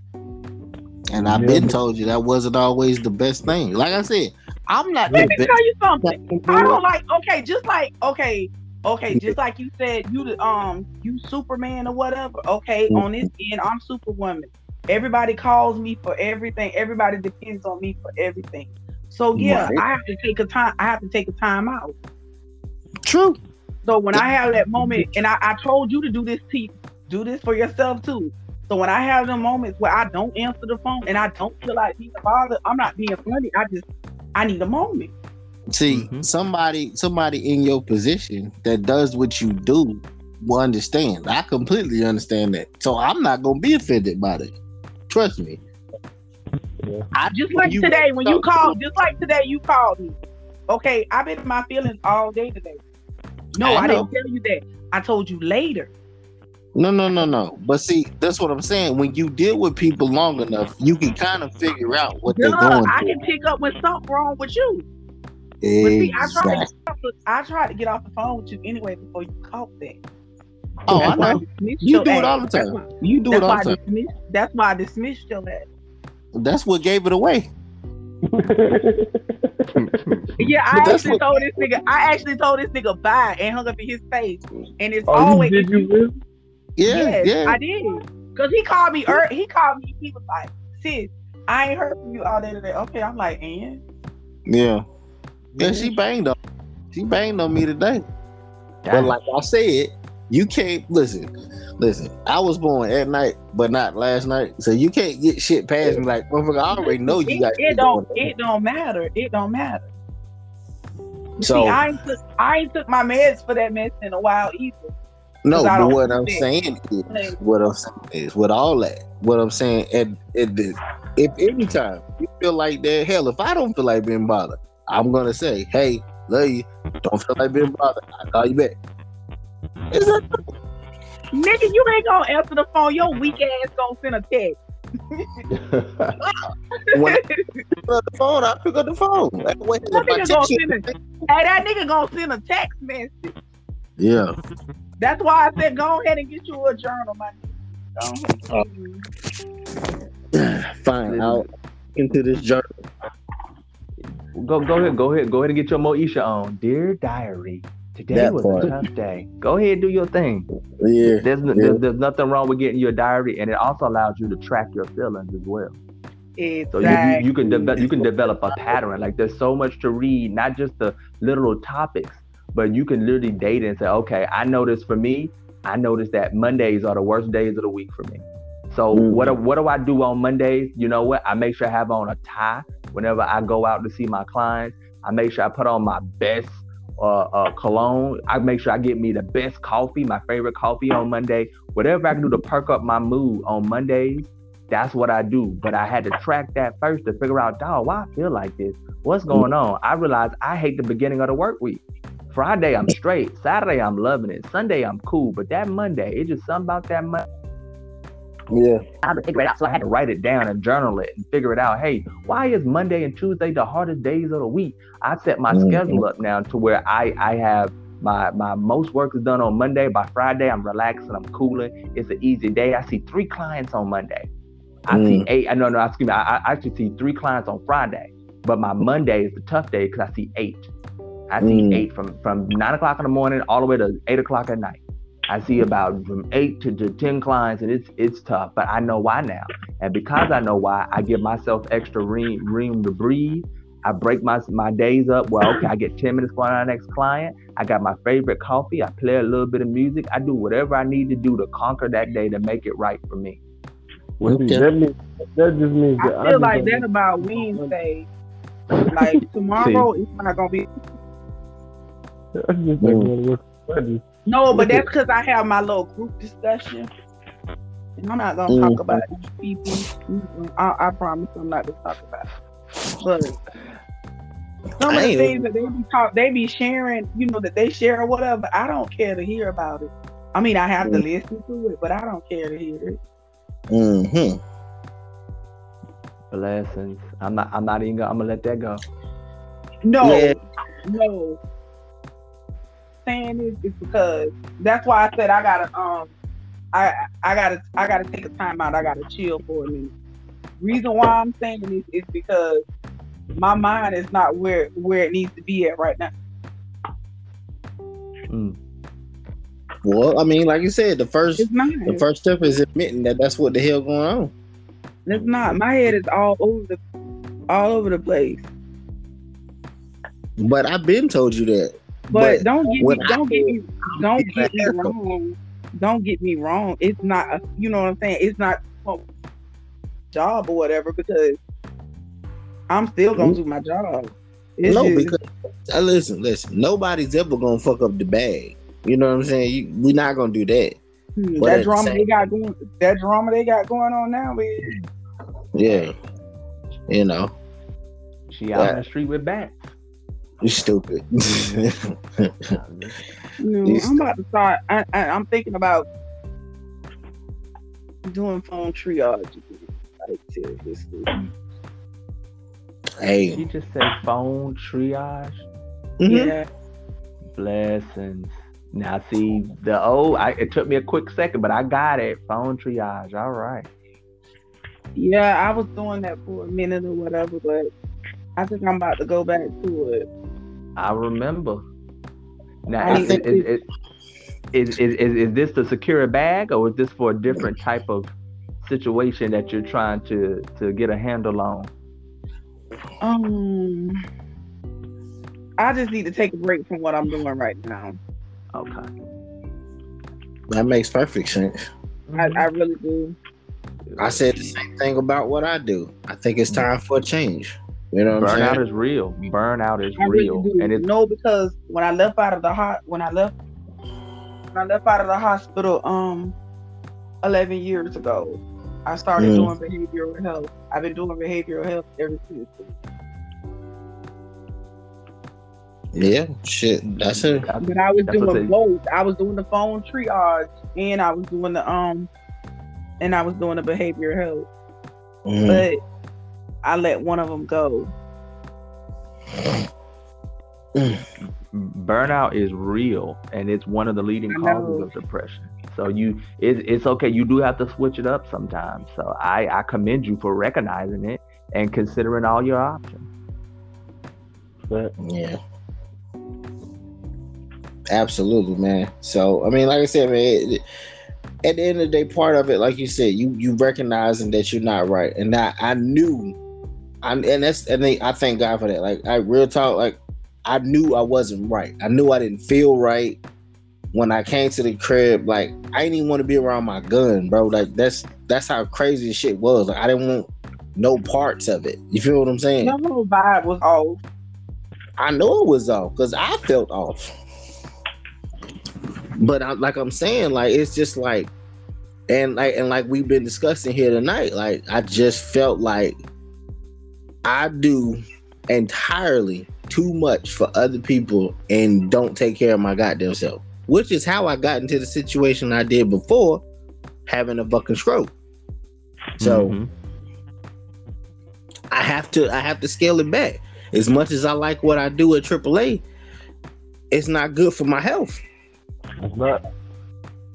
And I've yeah. been told you that wasn't always the best thing. Like I said, I'm not. Let me tell you something. I don't like. Okay, just like okay, Okay, just like you said, you um you Superman or whatever. Okay, mm-hmm. on this end, I'm Superwoman. Everybody calls me for everything. Everybody depends on me for everything. So yeah, right. I have to take a time. I have to take a time out. True. So when I have that moment, and I, I told you to do this, to do this for yourself too. So when I have the moments where I don't answer the phone and I don't feel like being bothered, I'm not being funny. I just I need a moment. See, mm-hmm. somebody somebody in your position that does what you do will understand. I completely understand that. So I'm not gonna be offended by that. Trust me. Yeah. I just like today when you called, just like today you called me. Okay, I've been in my feelings all day today. No, I, I didn't tell you that. I told you later. No, no, no, no. But see, that's what I'm saying. When you deal with people long enough, you can kind of figure out what Duh, they're going I can pick up when something's wrong with you. Exactly. But see, I tried, to, I tried to get off the phone with you anyway before you caught that. Oh, that's I know. I you do it all the time. Why, you do it all the time. Dismissed, that's why I dismissed your ass. That's what gave it away. yeah, I actually what... told this nigga. I actually told this nigga bye and hung up in his face. And it's oh, always. Did you really? Yeah, yes, yeah. I did. Cause he called me. Er, he called me. He was like, "Sis, I ain't heard from you all day today." Okay, I'm like, and. Yeah. Yeah, she banged on. She banged on me today. But like I said, you can't listen. Listen, I was born at night, but not last night. So you can't get shit past me. Like, motherfucker, I already know you got. It, don't. It don't matter. It don't matter. So See, I ain't took I ain't took my meds for that mess in a while either. No, but what I'm saying is, what I'm saying is, with all that, what I'm saying, at, at this, if anytime you feel like that, hell, if I don't feel like being bothered, I'm gonna say, hey, love you, don't feel like being bothered, I'll call you back. Is that Nigga, you ain't gonna answer the phone. Your weak ass gonna send a text. when I pick up the phone, I pick up the phone. That nigga gonna send a, hey, that nigga gonna send a text message. Yeah. That's why I said go ahead and get you a journal, man. Uh, fine. I'll into this journal. Go go ahead, go ahead, go ahead and get your Moesha on. Dear diary. Today that was part. a tough day. Go ahead, do your thing. Yeah. There's, yeah. there's, there's nothing wrong with getting your diary, and it also allows you to track your feelings as well. Exactly. So you, you, you can develop you can develop a pattern. Like there's so much to read, not just the literal topics, but you can literally date and say, okay, I noticed for me, I notice that Mondays are the worst days of the week for me. So mm what what do I do on Mondays? You know what? I make sure I have on a tie whenever I go out to see my clients. I make sure I put on my best uh, uh, cologne. I make sure I get me the best coffee, my favorite coffee on Monday. Whatever I can do to perk up my mood on Mondays, that's what I do. But I had to track that first to figure out, dog, why I feel like this? What's going on? I realized I hate the beginning of the work week. Friday, I'm straight. Saturday, I'm loving it. Sunday, I'm cool. But that Monday, it's just something about that Monday yeah. I had to figure it out. So I had to write it down and journal it and figure it out. Hey, why is Monday and Tuesday the hardest days of the week? I set my mm-hmm. schedule up now to where I, I have my my most work is done on Monday. By Friday, I'm relaxing, I'm cooling. It's an easy day. I see three clients on Monday. I mm. see eight. I no no, excuse me. I, I actually see three clients on Friday, but my Monday is the tough day because I see eight. I see mm. eight from from nine o'clock in the morning all the way to eight o'clock at night. I see about from eight to, to ten clients, and it's it's tough. But I know why now, and because I know why, I give myself extra room, room to breathe. I break my my days up. Well, okay, I get ten minutes for our next client. I got my favorite coffee. I play a little bit of music. I do whatever I need to do to conquer that day to make it right for me. Okay. That, means, that just means that I feel I like that about Wednesday. Like tomorrow, it's not gonna be. I just mm. No, but that's because I have my little group discussion. And I'm not gonna mm-hmm. talk about these people. I, I, promise I'm not gonna talk about it. But some of the things that they be talk, they be sharing, you know, that they share or whatever. I don't care to hear about it. I mean, I have mm-hmm. to listen to it, but I don't care to hear it. Hmm. Blessings. I'm not. I'm not even. Gonna, I'm gonna let that go. No. Yeah. No saying this is because that's why I said I gotta um I I gotta I gotta take a time out. I gotta chill for a minute. Reason why I'm saying this is because my mind is not where where it needs to be at right now. Mm. Well, I mean, like you said, the first the first step is admitting that that's what the hell going on. It's not. My head is all over the all over the place. But I've been told you that. But, don't get me, don't get me, don't get me wrong. Don't get me wrong. It's not, a, you know what I'm saying. It's not a job or whatever because I'm still gonna do my job. It's no, just, because uh, listen, listen. Nobody's ever gonna fuck up the bag. You know what I'm saying? You, we're not gonna do that. Hmm, that drama the they got going. That drama they got going on now, man. Yeah, you know. She out in the street with bats. You stupid. no, I'm about to start. I, I, am thinking about doing phone triage. Like seriously. Hey. You just said phone triage. Mm-hmm. Yeah. Blessings. Now see the oh, I, it took me a quick second, but I got it. Phone triage. All right. Yeah, I was doing that for a minute or whatever, but I think I'm about to go back to it. I remember. Now, is, is, is, is, is, this to secure a bag, or is this for a different type of situation that you're trying to to get a handle on? Um, I just need to take a break from what I'm doing right now. Okay, that makes perfect sense. I, I really do. I said the same thing about what I do. I think it's time for a change. You know, burnout is real. Burnout is I real, really and it's no because when I left out of the hot, when I left when I left out of the hospital um 11 years ago. I started mm. doing behavioral health. I've been doing behavioral health ever since. Yeah, shit. That's it. But I was doing both. I was doing the phone triage and I was doing the um and I was doing the behavioral health. Mm. But I let one of them go. Burnout is real and it's one of the leading causes of depression. So you it's it's okay. You do have to switch it up sometimes. So I, I commend you for recognizing it and considering all your options. But yeah. Absolutely, man. So I mean, like I said, man, it, at the end of the day, part of it, like you said, you you recognizing that you're not right, and that I knew, I and that's and they, I thank God for that. Like I real talk, like I knew I wasn't right. I knew I didn't feel right when I came to the crib. Like I didn't even want to be around my gun, bro. Like that's that's how crazy shit was. Like I didn't want no parts of it. You feel what I'm saying? Your whole vibe was off. I know it was off because I felt off. But I, like I'm saying, like it's just like, and like and like we've been discussing here tonight, like I just felt like I do entirely too much for other people and don't take care of my goddamn self. Which is how I got into the situation I did before having a fucking stroke. So mm-hmm. I have to I have to scale it back. As much as I like what I do at AAA, it's not good for my health. It's not.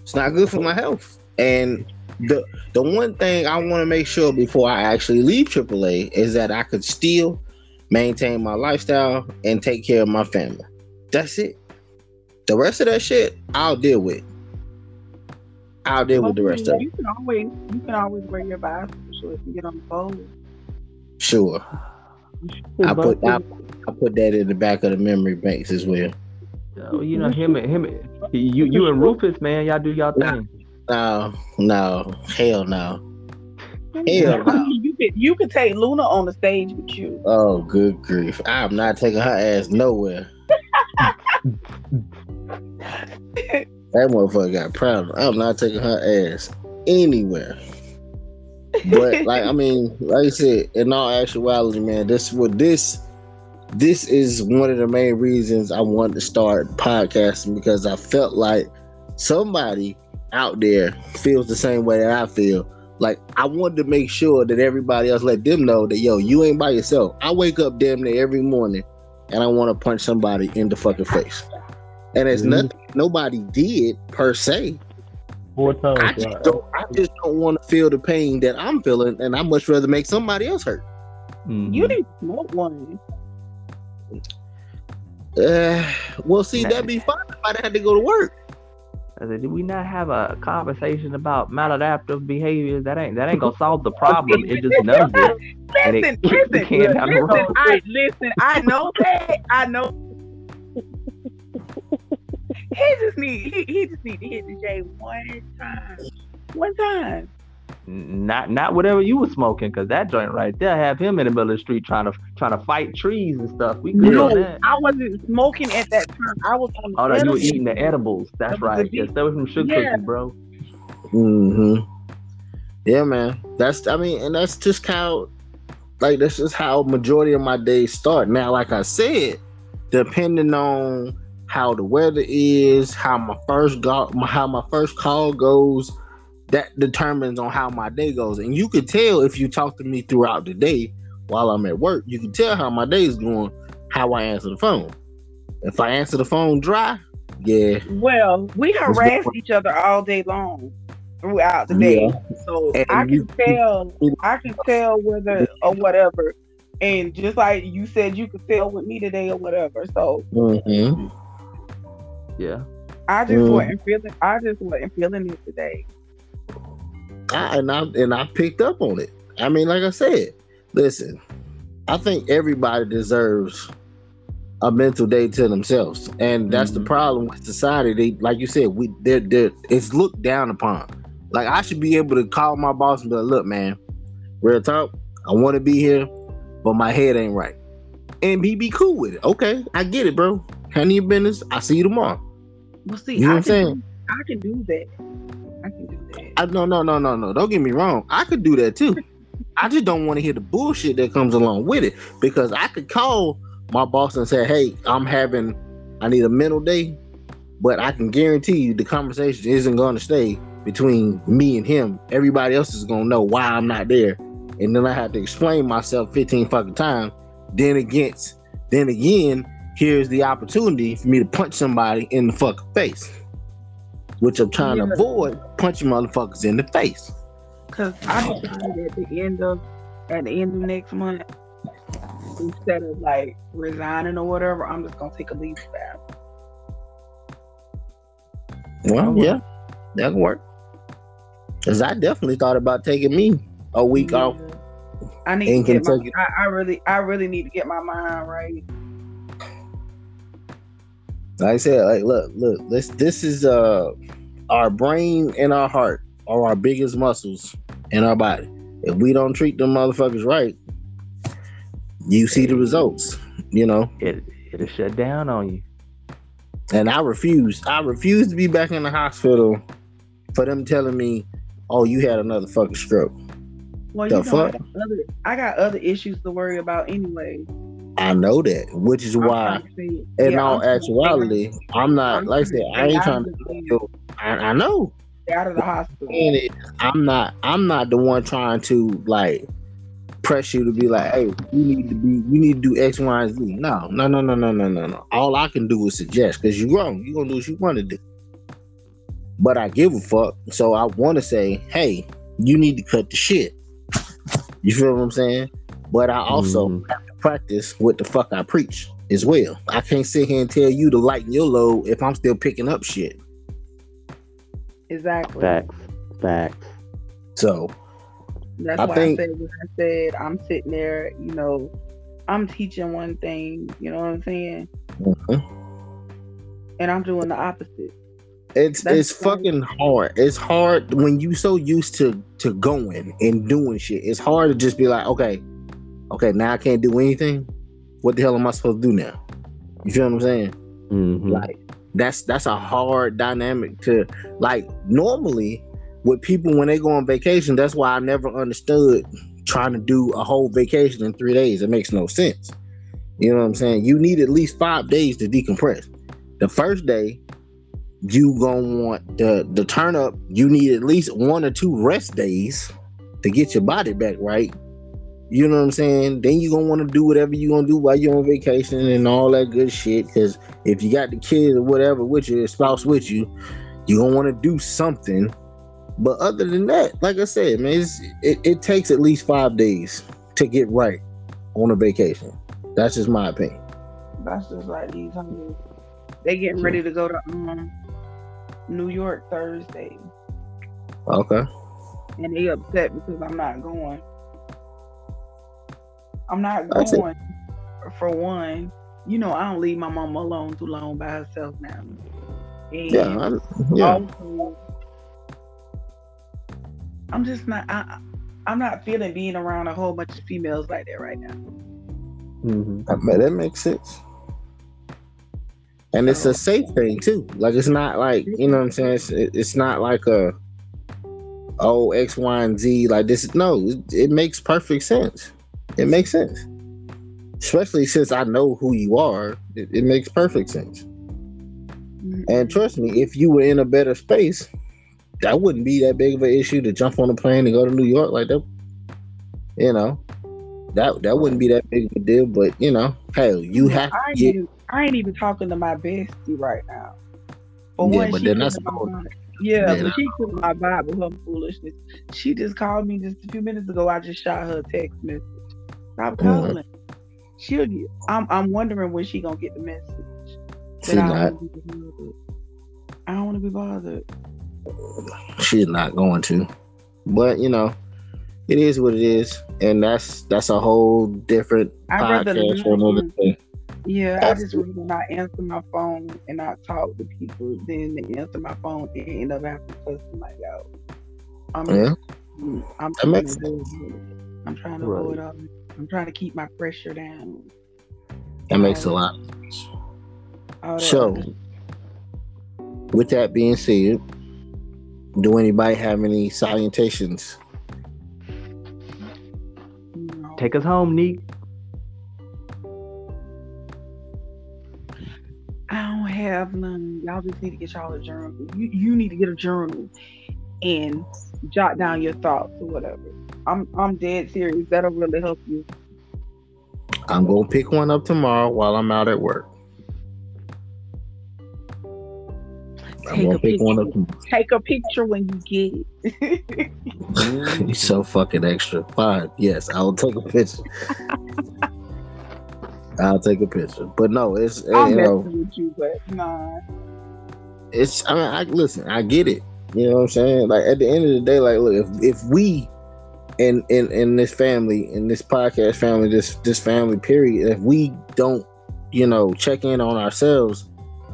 It's not good for my health. And the the one thing I want to make sure before I actually leave AAA is that I could still maintain my lifestyle and take care of my family. That's it. The rest of that shit, I'll deal with. I'll deal with the rest of it. You can always you can always wear your bicycle so if you get on the phone. Sure. I put I, I put that in the back of the memory banks as well. So, you know him and him, you you and Rufus, man, y'all do y'all thing. No, no, hell no. Hell no. You could you could take Luna on the stage with you. Oh, good grief! I'm not taking her ass nowhere. that motherfucker got proud. I'm not taking her ass anywhere. But like I mean, like I said, in all actuality, man, this what this this is one of the main reasons I wanted to start podcasting because I felt like somebody out there feels the same way that I feel. Like I wanted to make sure that everybody else let them know that yo, you ain't by yourself. I wake up damn near every morning and I want to punch somebody in the fucking face. And it's mm-hmm. nothing nobody did per se. Four times. I just, don't, I just don't want to feel the pain that I'm feeling, and I much rather make somebody else hurt. Mm-hmm. You need smoke one. Uh, well, see, that'd be fine if I had to go to work. I said, did we not have a conversation about maladaptive behavior? That ain't that ain't gonna solve the problem. It just numbs it. listen, it listen, listen, I listen. I know that. I know. he just need he, he just need to hit the J one time. One time. Not not whatever you were smoking, cause that joint right there have him in the middle of the street trying to trying to fight trees and stuff. We good no, that. I wasn't smoking at that time. I was on. Oh, no, you were eating the edibles. That's right. Yes, that was from sugar yeah. cookies, bro. hmm Yeah, man. That's I mean, and that's just how, like, that's just how majority of my days start. Now, like I said, depending on how the weather is, how my first go, how my first call goes that determines on how my day goes. And you could tell if you talk to me throughout the day while I'm at work, you can tell how my day is going, how I answer the phone. If I answer the phone dry, yeah. Well, we harass each other all day long throughout the day. Yeah. So and I can you, tell I can tell whether or whatever. And just like you said you could tell with me today or whatever. So mm-hmm. yeah. I just mm. wasn't feeling I just wasn't feeling it today. I, and I and I picked up on it. I mean, like I said, listen, I think everybody deserves a mental day to themselves, and that's mm-hmm. the problem with society. They, like you said, we they're, they're, it's looked down upon. Like I should be able to call my boss and be like, "Look, man, real talk. I want to be here, but my head ain't right," and he be cool with it. Okay, I get it, bro. Handle your business. I see you tomorrow. Well, see, you know I what I'm saying? I can do that. I can do that. I, no, no, no, no, no. Don't get me wrong. I could do that too. I just don't want to hear the bullshit that comes along with it because I could call my boss and say, "Hey, I'm having, I need a mental day," but I can guarantee you the conversation isn't going to stay between me and him. Everybody else is going to know why I'm not there, and then I have to explain myself 15 fucking times. Then against, then again, here's the opportunity for me to punch somebody in the fucking face, which I'm trying yeah. to avoid punching motherfuckers in the face. Cause I decided at the end of at the end of next month, instead of like resigning or whatever, I'm just gonna take a leave back. Well, yeah, that can work. Cause I definitely thought about taking me a week yeah. off. I need to get my, I, I really, I really need to get my mind right. Like I said, like look, look, this this is uh our brain and our heart are our biggest muscles in our body. If we don't treat them motherfuckers right, you see the results. You know, it it'll shut down on you. And I refuse. I refuse to be back in the hospital for them telling me, "Oh, you had another fucking stroke." Well, the you know, fuck? I got, other, I got other issues to worry about anyway. I know that, which is I'm why, in yeah, all I'm actuality, I'm not I'm like I said. I ain't trying to. I, I know out of the hospital. I'm not. I'm not the one trying to like press you to be like, hey, you need to be, you need to do X, Y, and Z. No, no, no, no, no, no, no, no. All I can do is suggest because you're wrong. You're gonna do what you want to do. But I give a fuck. So I want to say, hey, you need to cut the shit. You feel what I'm saying? But I also mm. have to practice what the fuck I preach as well. I can't sit here and tell you to lighten your load if I'm still picking up shit. Exactly. Facts. Facts. So that's I why think, I said when I said I'm sitting there, you know, I'm teaching one thing, you know what I'm saying? Mm-hmm. And I'm doing the opposite. It's That's it's fucking hard. It's hard when you so used to to going and doing shit. It's hard to just be like, okay, okay, now I can't do anything. What the hell am I supposed to do now? You feel what I'm saying? Mm-hmm. Like that's that's a hard dynamic to like normally with people when they go on vacation that's why i never understood trying to do a whole vacation in three days. It makes no sense. You know what i'm saying? You need at least five days to decompress. The first day you gonna want the the turn up you need at least one or two rest days to get your body back right you know what I'm saying? Then you're gonna want to do whatever you're gonna do while you're on vacation and all that good shit. Cause if you got the kids or whatever with you, spouse with you, you're gonna want to do something. But other than that, like I said, man, it, it takes at least five days to get right on a vacation. That's just my opinion. That's just like these homies. They getting ready to go to um, New York Thursday. Okay. And they upset because I'm not going. I'm not going for one. You know, I don't leave my mama alone too long by herself now. And yeah, I'm, yeah. Also, I'm just not. I, I'm not feeling being around a whole bunch of females like that right now. Mm-hmm. That, that makes sense. And it's a safe thing too. Like it's not like you know what I'm saying. It's, it's not like a oh X, Y, and Z. Like this. No, it, it makes perfect sense. It makes sense. Especially since I know who you are, it, it makes perfect sense. Mm-hmm. And trust me, if you were in a better space, that wouldn't be that big of an issue to jump on a plane and go to New York like that. You know, that that wouldn't be that big of a deal. But you know, hell, you have. I ain't, even, I ain't even talking to my bestie right now. But yeah, but then that's yeah, yeah, but she took my vibe with her foolishness. She just called me just a few minutes ago. I just shot her a text message. Stop calling. She'll get. I'm. I'm wondering when she gonna get the message. She's not. I don't want to be bothered. She's not going to. But you know, it is what it is, and that's that's a whole different I podcast for another day. Yeah, I just rather not answer my phone and not talk to people than to answer my phone and end up having to cuss somebody out. I'm, yeah. I'm, I'm, I'm trying to right. avoid all I'm trying to keep my pressure down. That makes a um, lot. So, with that being said, do anybody have any salutations? Take us home, Neek. I don't have none. Y'all just need to get y'all a journal. You you need to get a journal and jot down your thoughts or whatever. I'm I'm dead serious. That'll really help you. I'm gonna pick one up tomorrow while I'm out at work. Take a, picture, take a picture when you get it. You're so fucking extra. Fine. Yes, I'll take a picture. I'll take a picture. But no, it's I'm you know, with you, but nah. It's I mean, I listen, I get it. You know what I'm saying? Like at the end of the day, like look, if if we in in in this family, in this podcast family, this this family period, if we don't, you know, check in on ourselves,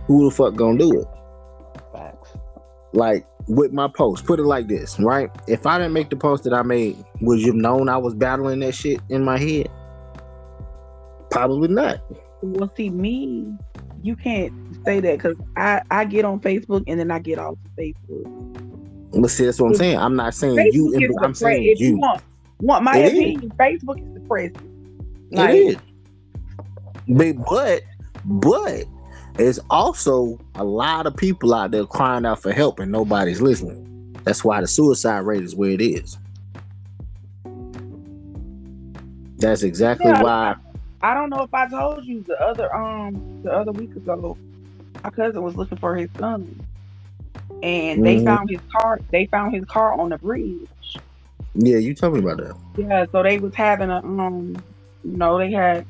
who the fuck gonna do it? Facts. Like with my post, put it like this, right? If I didn't make the post that I made, would you have known I was battling that shit in my head? Probably not. Well, see, me, you can't say that because I I get on Facebook and then I get off Facebook. But see, that's what I'm saying. I'm not saying Facebook you. I'm saying if you. you want, want my it opinion, is. Facebook is depressing. Like, it is. But but there's also a lot of people out there crying out for help and nobody's listening. That's why the suicide rate is where it is. That's exactly yeah, why. I don't know if I told you the other um the other week ago, my cousin was looking for his son, and mm-hmm. they found his car. They found his car on the bridge. Yeah, you told me about that. Yeah, so they was having a um, you know, they had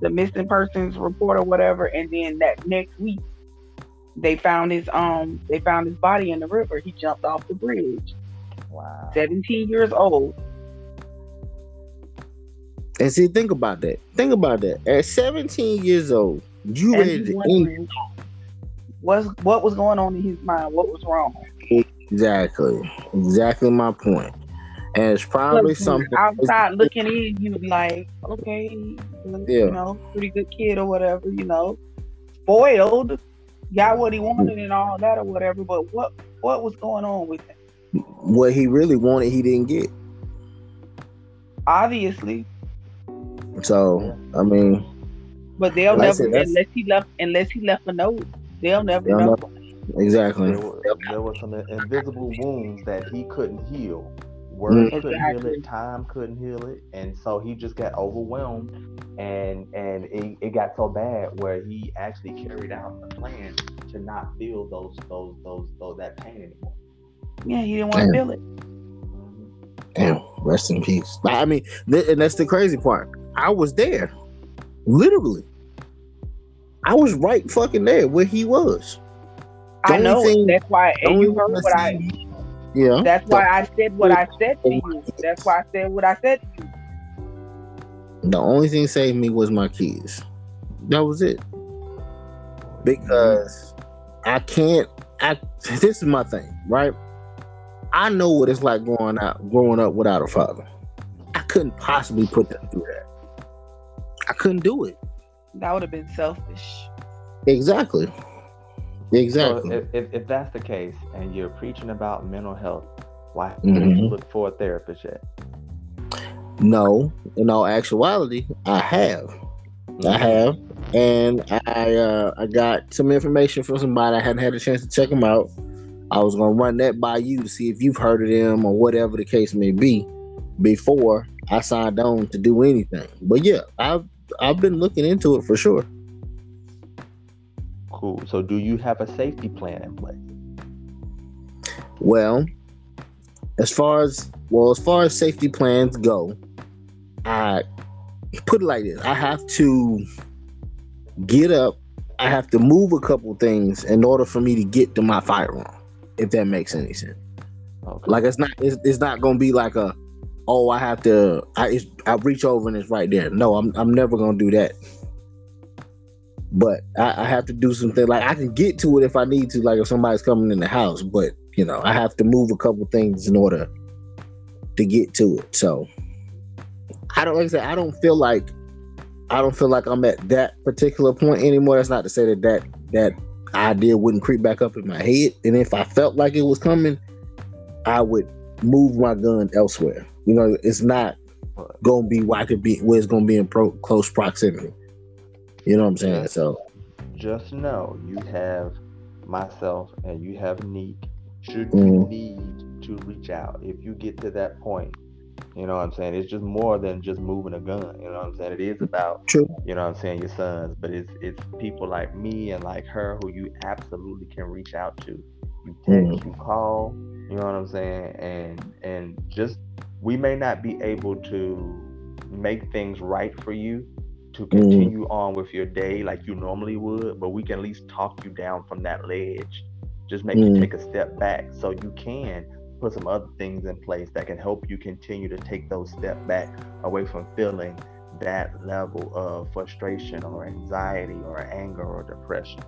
the missing persons report or whatever, and then that next week they found his um they found his body in the river. He jumped off the bridge. Wow. 17 years old. And see, think about that. Think about that. At 17 years old, you and ready to end what's what was going on in his mind? What was wrong? Exactly. Exactly my point. And it's probably Look, something outside looking in, you like, okay, yeah. you know, pretty good kid or whatever, you know, spoiled, got what he wanted and all that or whatever. But what what was going on with him? What he really wanted, he didn't get. Obviously. So I mean, but they'll never unless he left unless he left a note. They'll never they'll know. Never, exactly. There were, there were, some invisible wounds that he couldn't heal. Words mm couldn't heal it, time couldn't heal it, and so he just got overwhelmed, and and it, it got so bad where he actually carried out the plan to not feel those those those, those that pain anymore. Yeah, he didn't want to feel it. Damn, rest in peace. I mean, th- and that's the crazy part. I was there, literally. I was right fucking there where he was. The I know. Thing, that's why and you heard what I. Yeah. That's why I said what I said to you. That's why I said what I said to you. The only thing saved me was my kids. That was it. Because I can't. I this is my thing, right? I know what it's like growing out, growing up without a father. I couldn't possibly put them through that. I couldn't do it. That would have been selfish. Exactly. Exactly. So if, if, if, that's the case and you're preaching about mental health, why mm-hmm. did you look for a therapist yet? No, in all actuality, I have. Mm-hmm. I have. And I uh, I got some information from somebody. I hadn't had a chance to check them out. I was gonna run that by you to see if you've heard of them or whatever the case may be before I signed on to do anything. But yeah, I've I've been looking into it for sure. Cool. So, do you have a safety plan in place? Well, as far as well, as far as safety plans go, I put it like this: I have to get up. I have to move a couple things in order for me to get to my firearm. If that makes any sense. Okay. Like it's not. It's, it's not gonna be like a oh, I have to, I, I reach over and it's right there. No, I'm, I'm never gonna do that. But I, I have to do something like I can get to it if I need to, like if somebody's coming in the house. But you know, I have to move a couple things in order to get to it. So I don't like I say I don't feel like I don't feel like I'm at that particular point anymore. That's not to say that that that idea wouldn't creep back up in my head. And if I felt like it was coming, I would move my gun elsewhere. You know, it's not gonna be where I could be where it's gonna be in pro, close proximity. You know what I'm saying? So just know you have myself and you have Neek. Should you mm. need to reach out, if you get to that point, you know what I'm saying? It's just more than just moving a gun. You know what I'm saying? It is about True. You know what I'm saying, your sons, but it's it's people like me and like her who you absolutely can reach out to. You text, mm. you call, you know what I'm saying? And and just we may not be able to make things right for you to mm. continue mm. on with your day like you normally would, but we can at least talk you down from that ledge. Just make mm. you take a step back so you can put some other things in place that can help you continue to take those step back away from feeling that level of frustration or anxiety or anger or depression.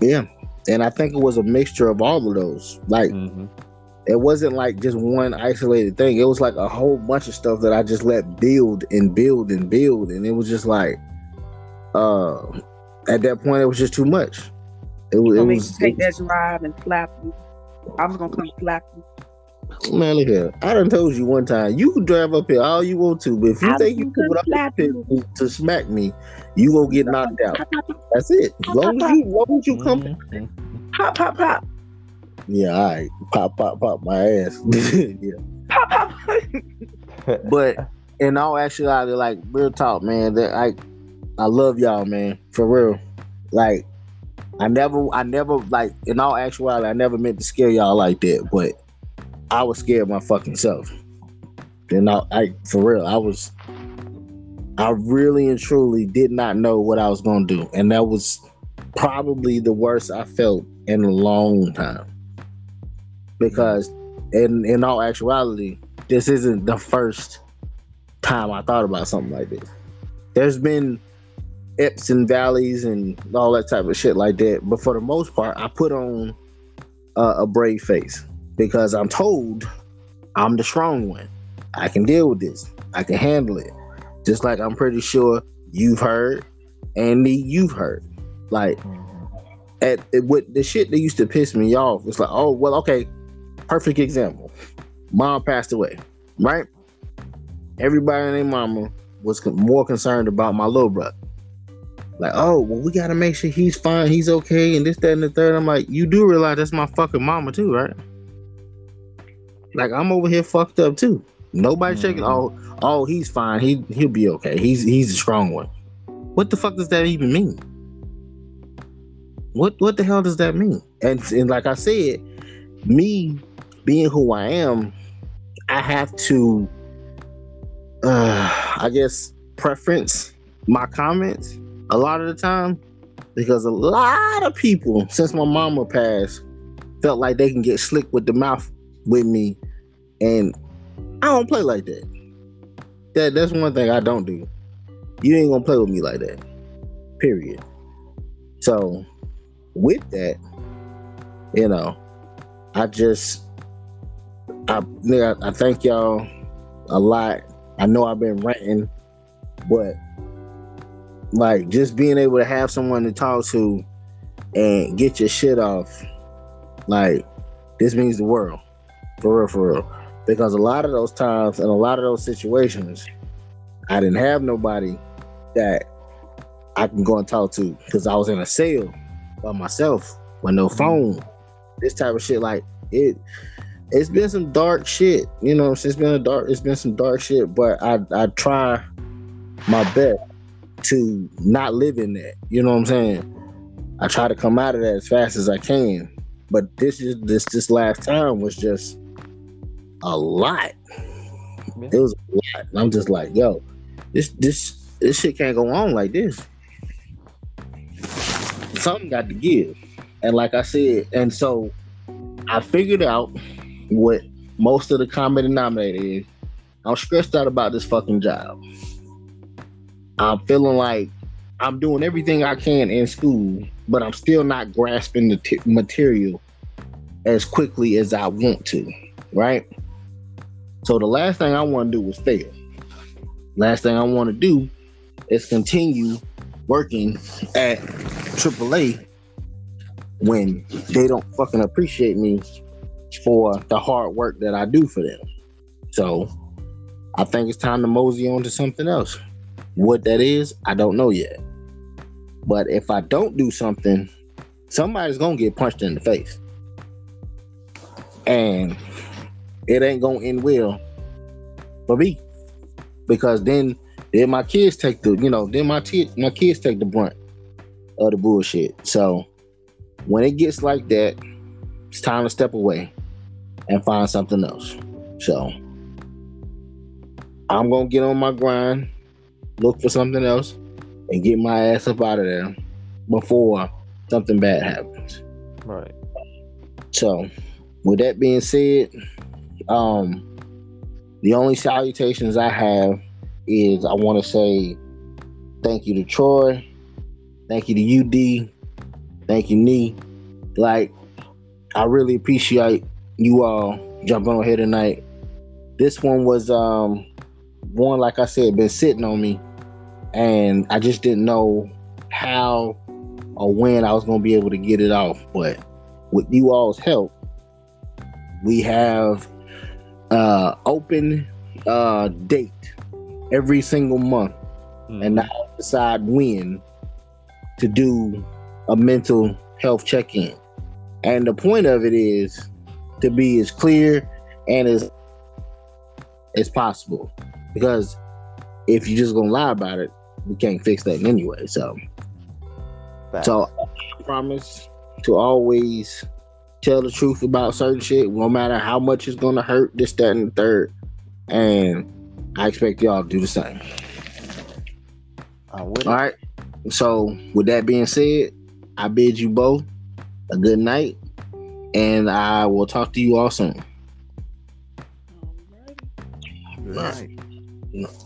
Yeah. And I think it was a mixture of all of those. Like mm-hmm. It wasn't like just one isolated thing. It was like a whole bunch of stuff that I just let build and build and build. And it was just like uh at that point it was just too much. It, it was take that drive and slap you. I was gonna come slap you. Man, look here. I done told you one time, you can drive up here all you want to, but if you I think you can up here to to smack me, you gonna get knocked out. That's it. As long as you, long as you come, mm-hmm. pop, pop, pop. Yeah, all right. Pop, pop, pop my ass. yeah. Pop, pop. but in all actuality, like real talk, man, that I, I love y'all, man, for real. Like I never, I never like in all actuality, I never meant to scare y'all like that, but I was scared my fucking self. And I, I for real, I was, I really and truly did not know what I was gonna do, and that was probably the worst I felt in a long time. Because in in all actuality, this isn't the first time I thought about something like this. There's been eps and valleys and all that type of shit like that. But for the most part, I put on uh, a brave face because I'm told I'm the strong one. I can deal with this. I can handle it. Just like I'm pretty sure you've heard and me you've heard. Like at, at what the shit that used to piss me off. It's like, oh well, okay. Perfect example. Mom passed away, right? Everybody and their mama was more concerned about my little brother like, oh, well, we gotta make sure he's fine, he's okay, and this, that, and the third. I'm like, you do realize that's my fucking mama too, right? Like, I'm over here fucked up too. Nobody mm-hmm. checking. Oh, oh, he's fine. He he'll be okay. He's he's a strong one. What the fuck does that even mean? What what the hell does that mean? And and like I said, me being who I am, I have to, uh, I guess, preference my comments a lot of the time because a lot of people since my mama passed felt like they can get slick with the mouth with me and I don't play like that. That that's one thing I don't do. You ain't gonna play with me like that. Period. So with that, you know, I just I I thank y'all a lot. I know I've been ranting, but like just being able to have someone to talk to and get your shit off, like this means the world. For real, for real. Because a lot of those times and a lot of those situations, I didn't have nobody that I can go and talk to because I was in a cell by myself with no mm-hmm. phone. This type of shit, like it it's been some dark shit, you know, it's been a dark it's been some dark shit, but I I try my best to not live in that. You know what I'm saying? I try to come out of that as fast as I can. But this is this this last time was just a lot. It was a lot. And I'm just like, yo, this this this shit can't go on like this. Something got to give. And like I said, and so I figured out what most of the common denominator is. I'm stressed out about this fucking job. I'm feeling like I'm doing everything I can in school, but I'm still not grasping the t- material as quickly as I want to, right? So the last thing I want to do is fail. Last thing I want to do is continue working at AAA when they don't fucking appreciate me for the hard work that I do for them. So I think it's time to mosey on to something else. What that is, I don't know yet. But if I don't do something, somebody's gonna get punched in the face. And it ain't gonna end well for me. Because then then my kids take the, you know, then my t- my kids take the brunt of the bullshit. So when it gets like that, it's time to step away and find something else. So I'm gonna get on my grind, look for something else, and get my ass up out of there before something bad happens. Right. So with that being said, um the only salutations I have is I want to say thank you to Troy, thank you to UD, thank you Nee. Like I really appreciate you all jumping on here tonight. This one was um one like I said been sitting on me and I just didn't know how or when I was going to be able to get it off, but with you all's help we have uh open uh date every single month mm-hmm. and now decide when to do a mental health check-in and the point of it is to be as clear and as as possible because if you're just gonna lie about it we can't fix that anyway so so I promise to always tell the truth about certain shit, no matter how much it's gonna hurt, this, that, and the third. And I expect y'all to do the same. All right. So with that being said, I bid you both a good night, and I will talk to you all soon. All right. Good night.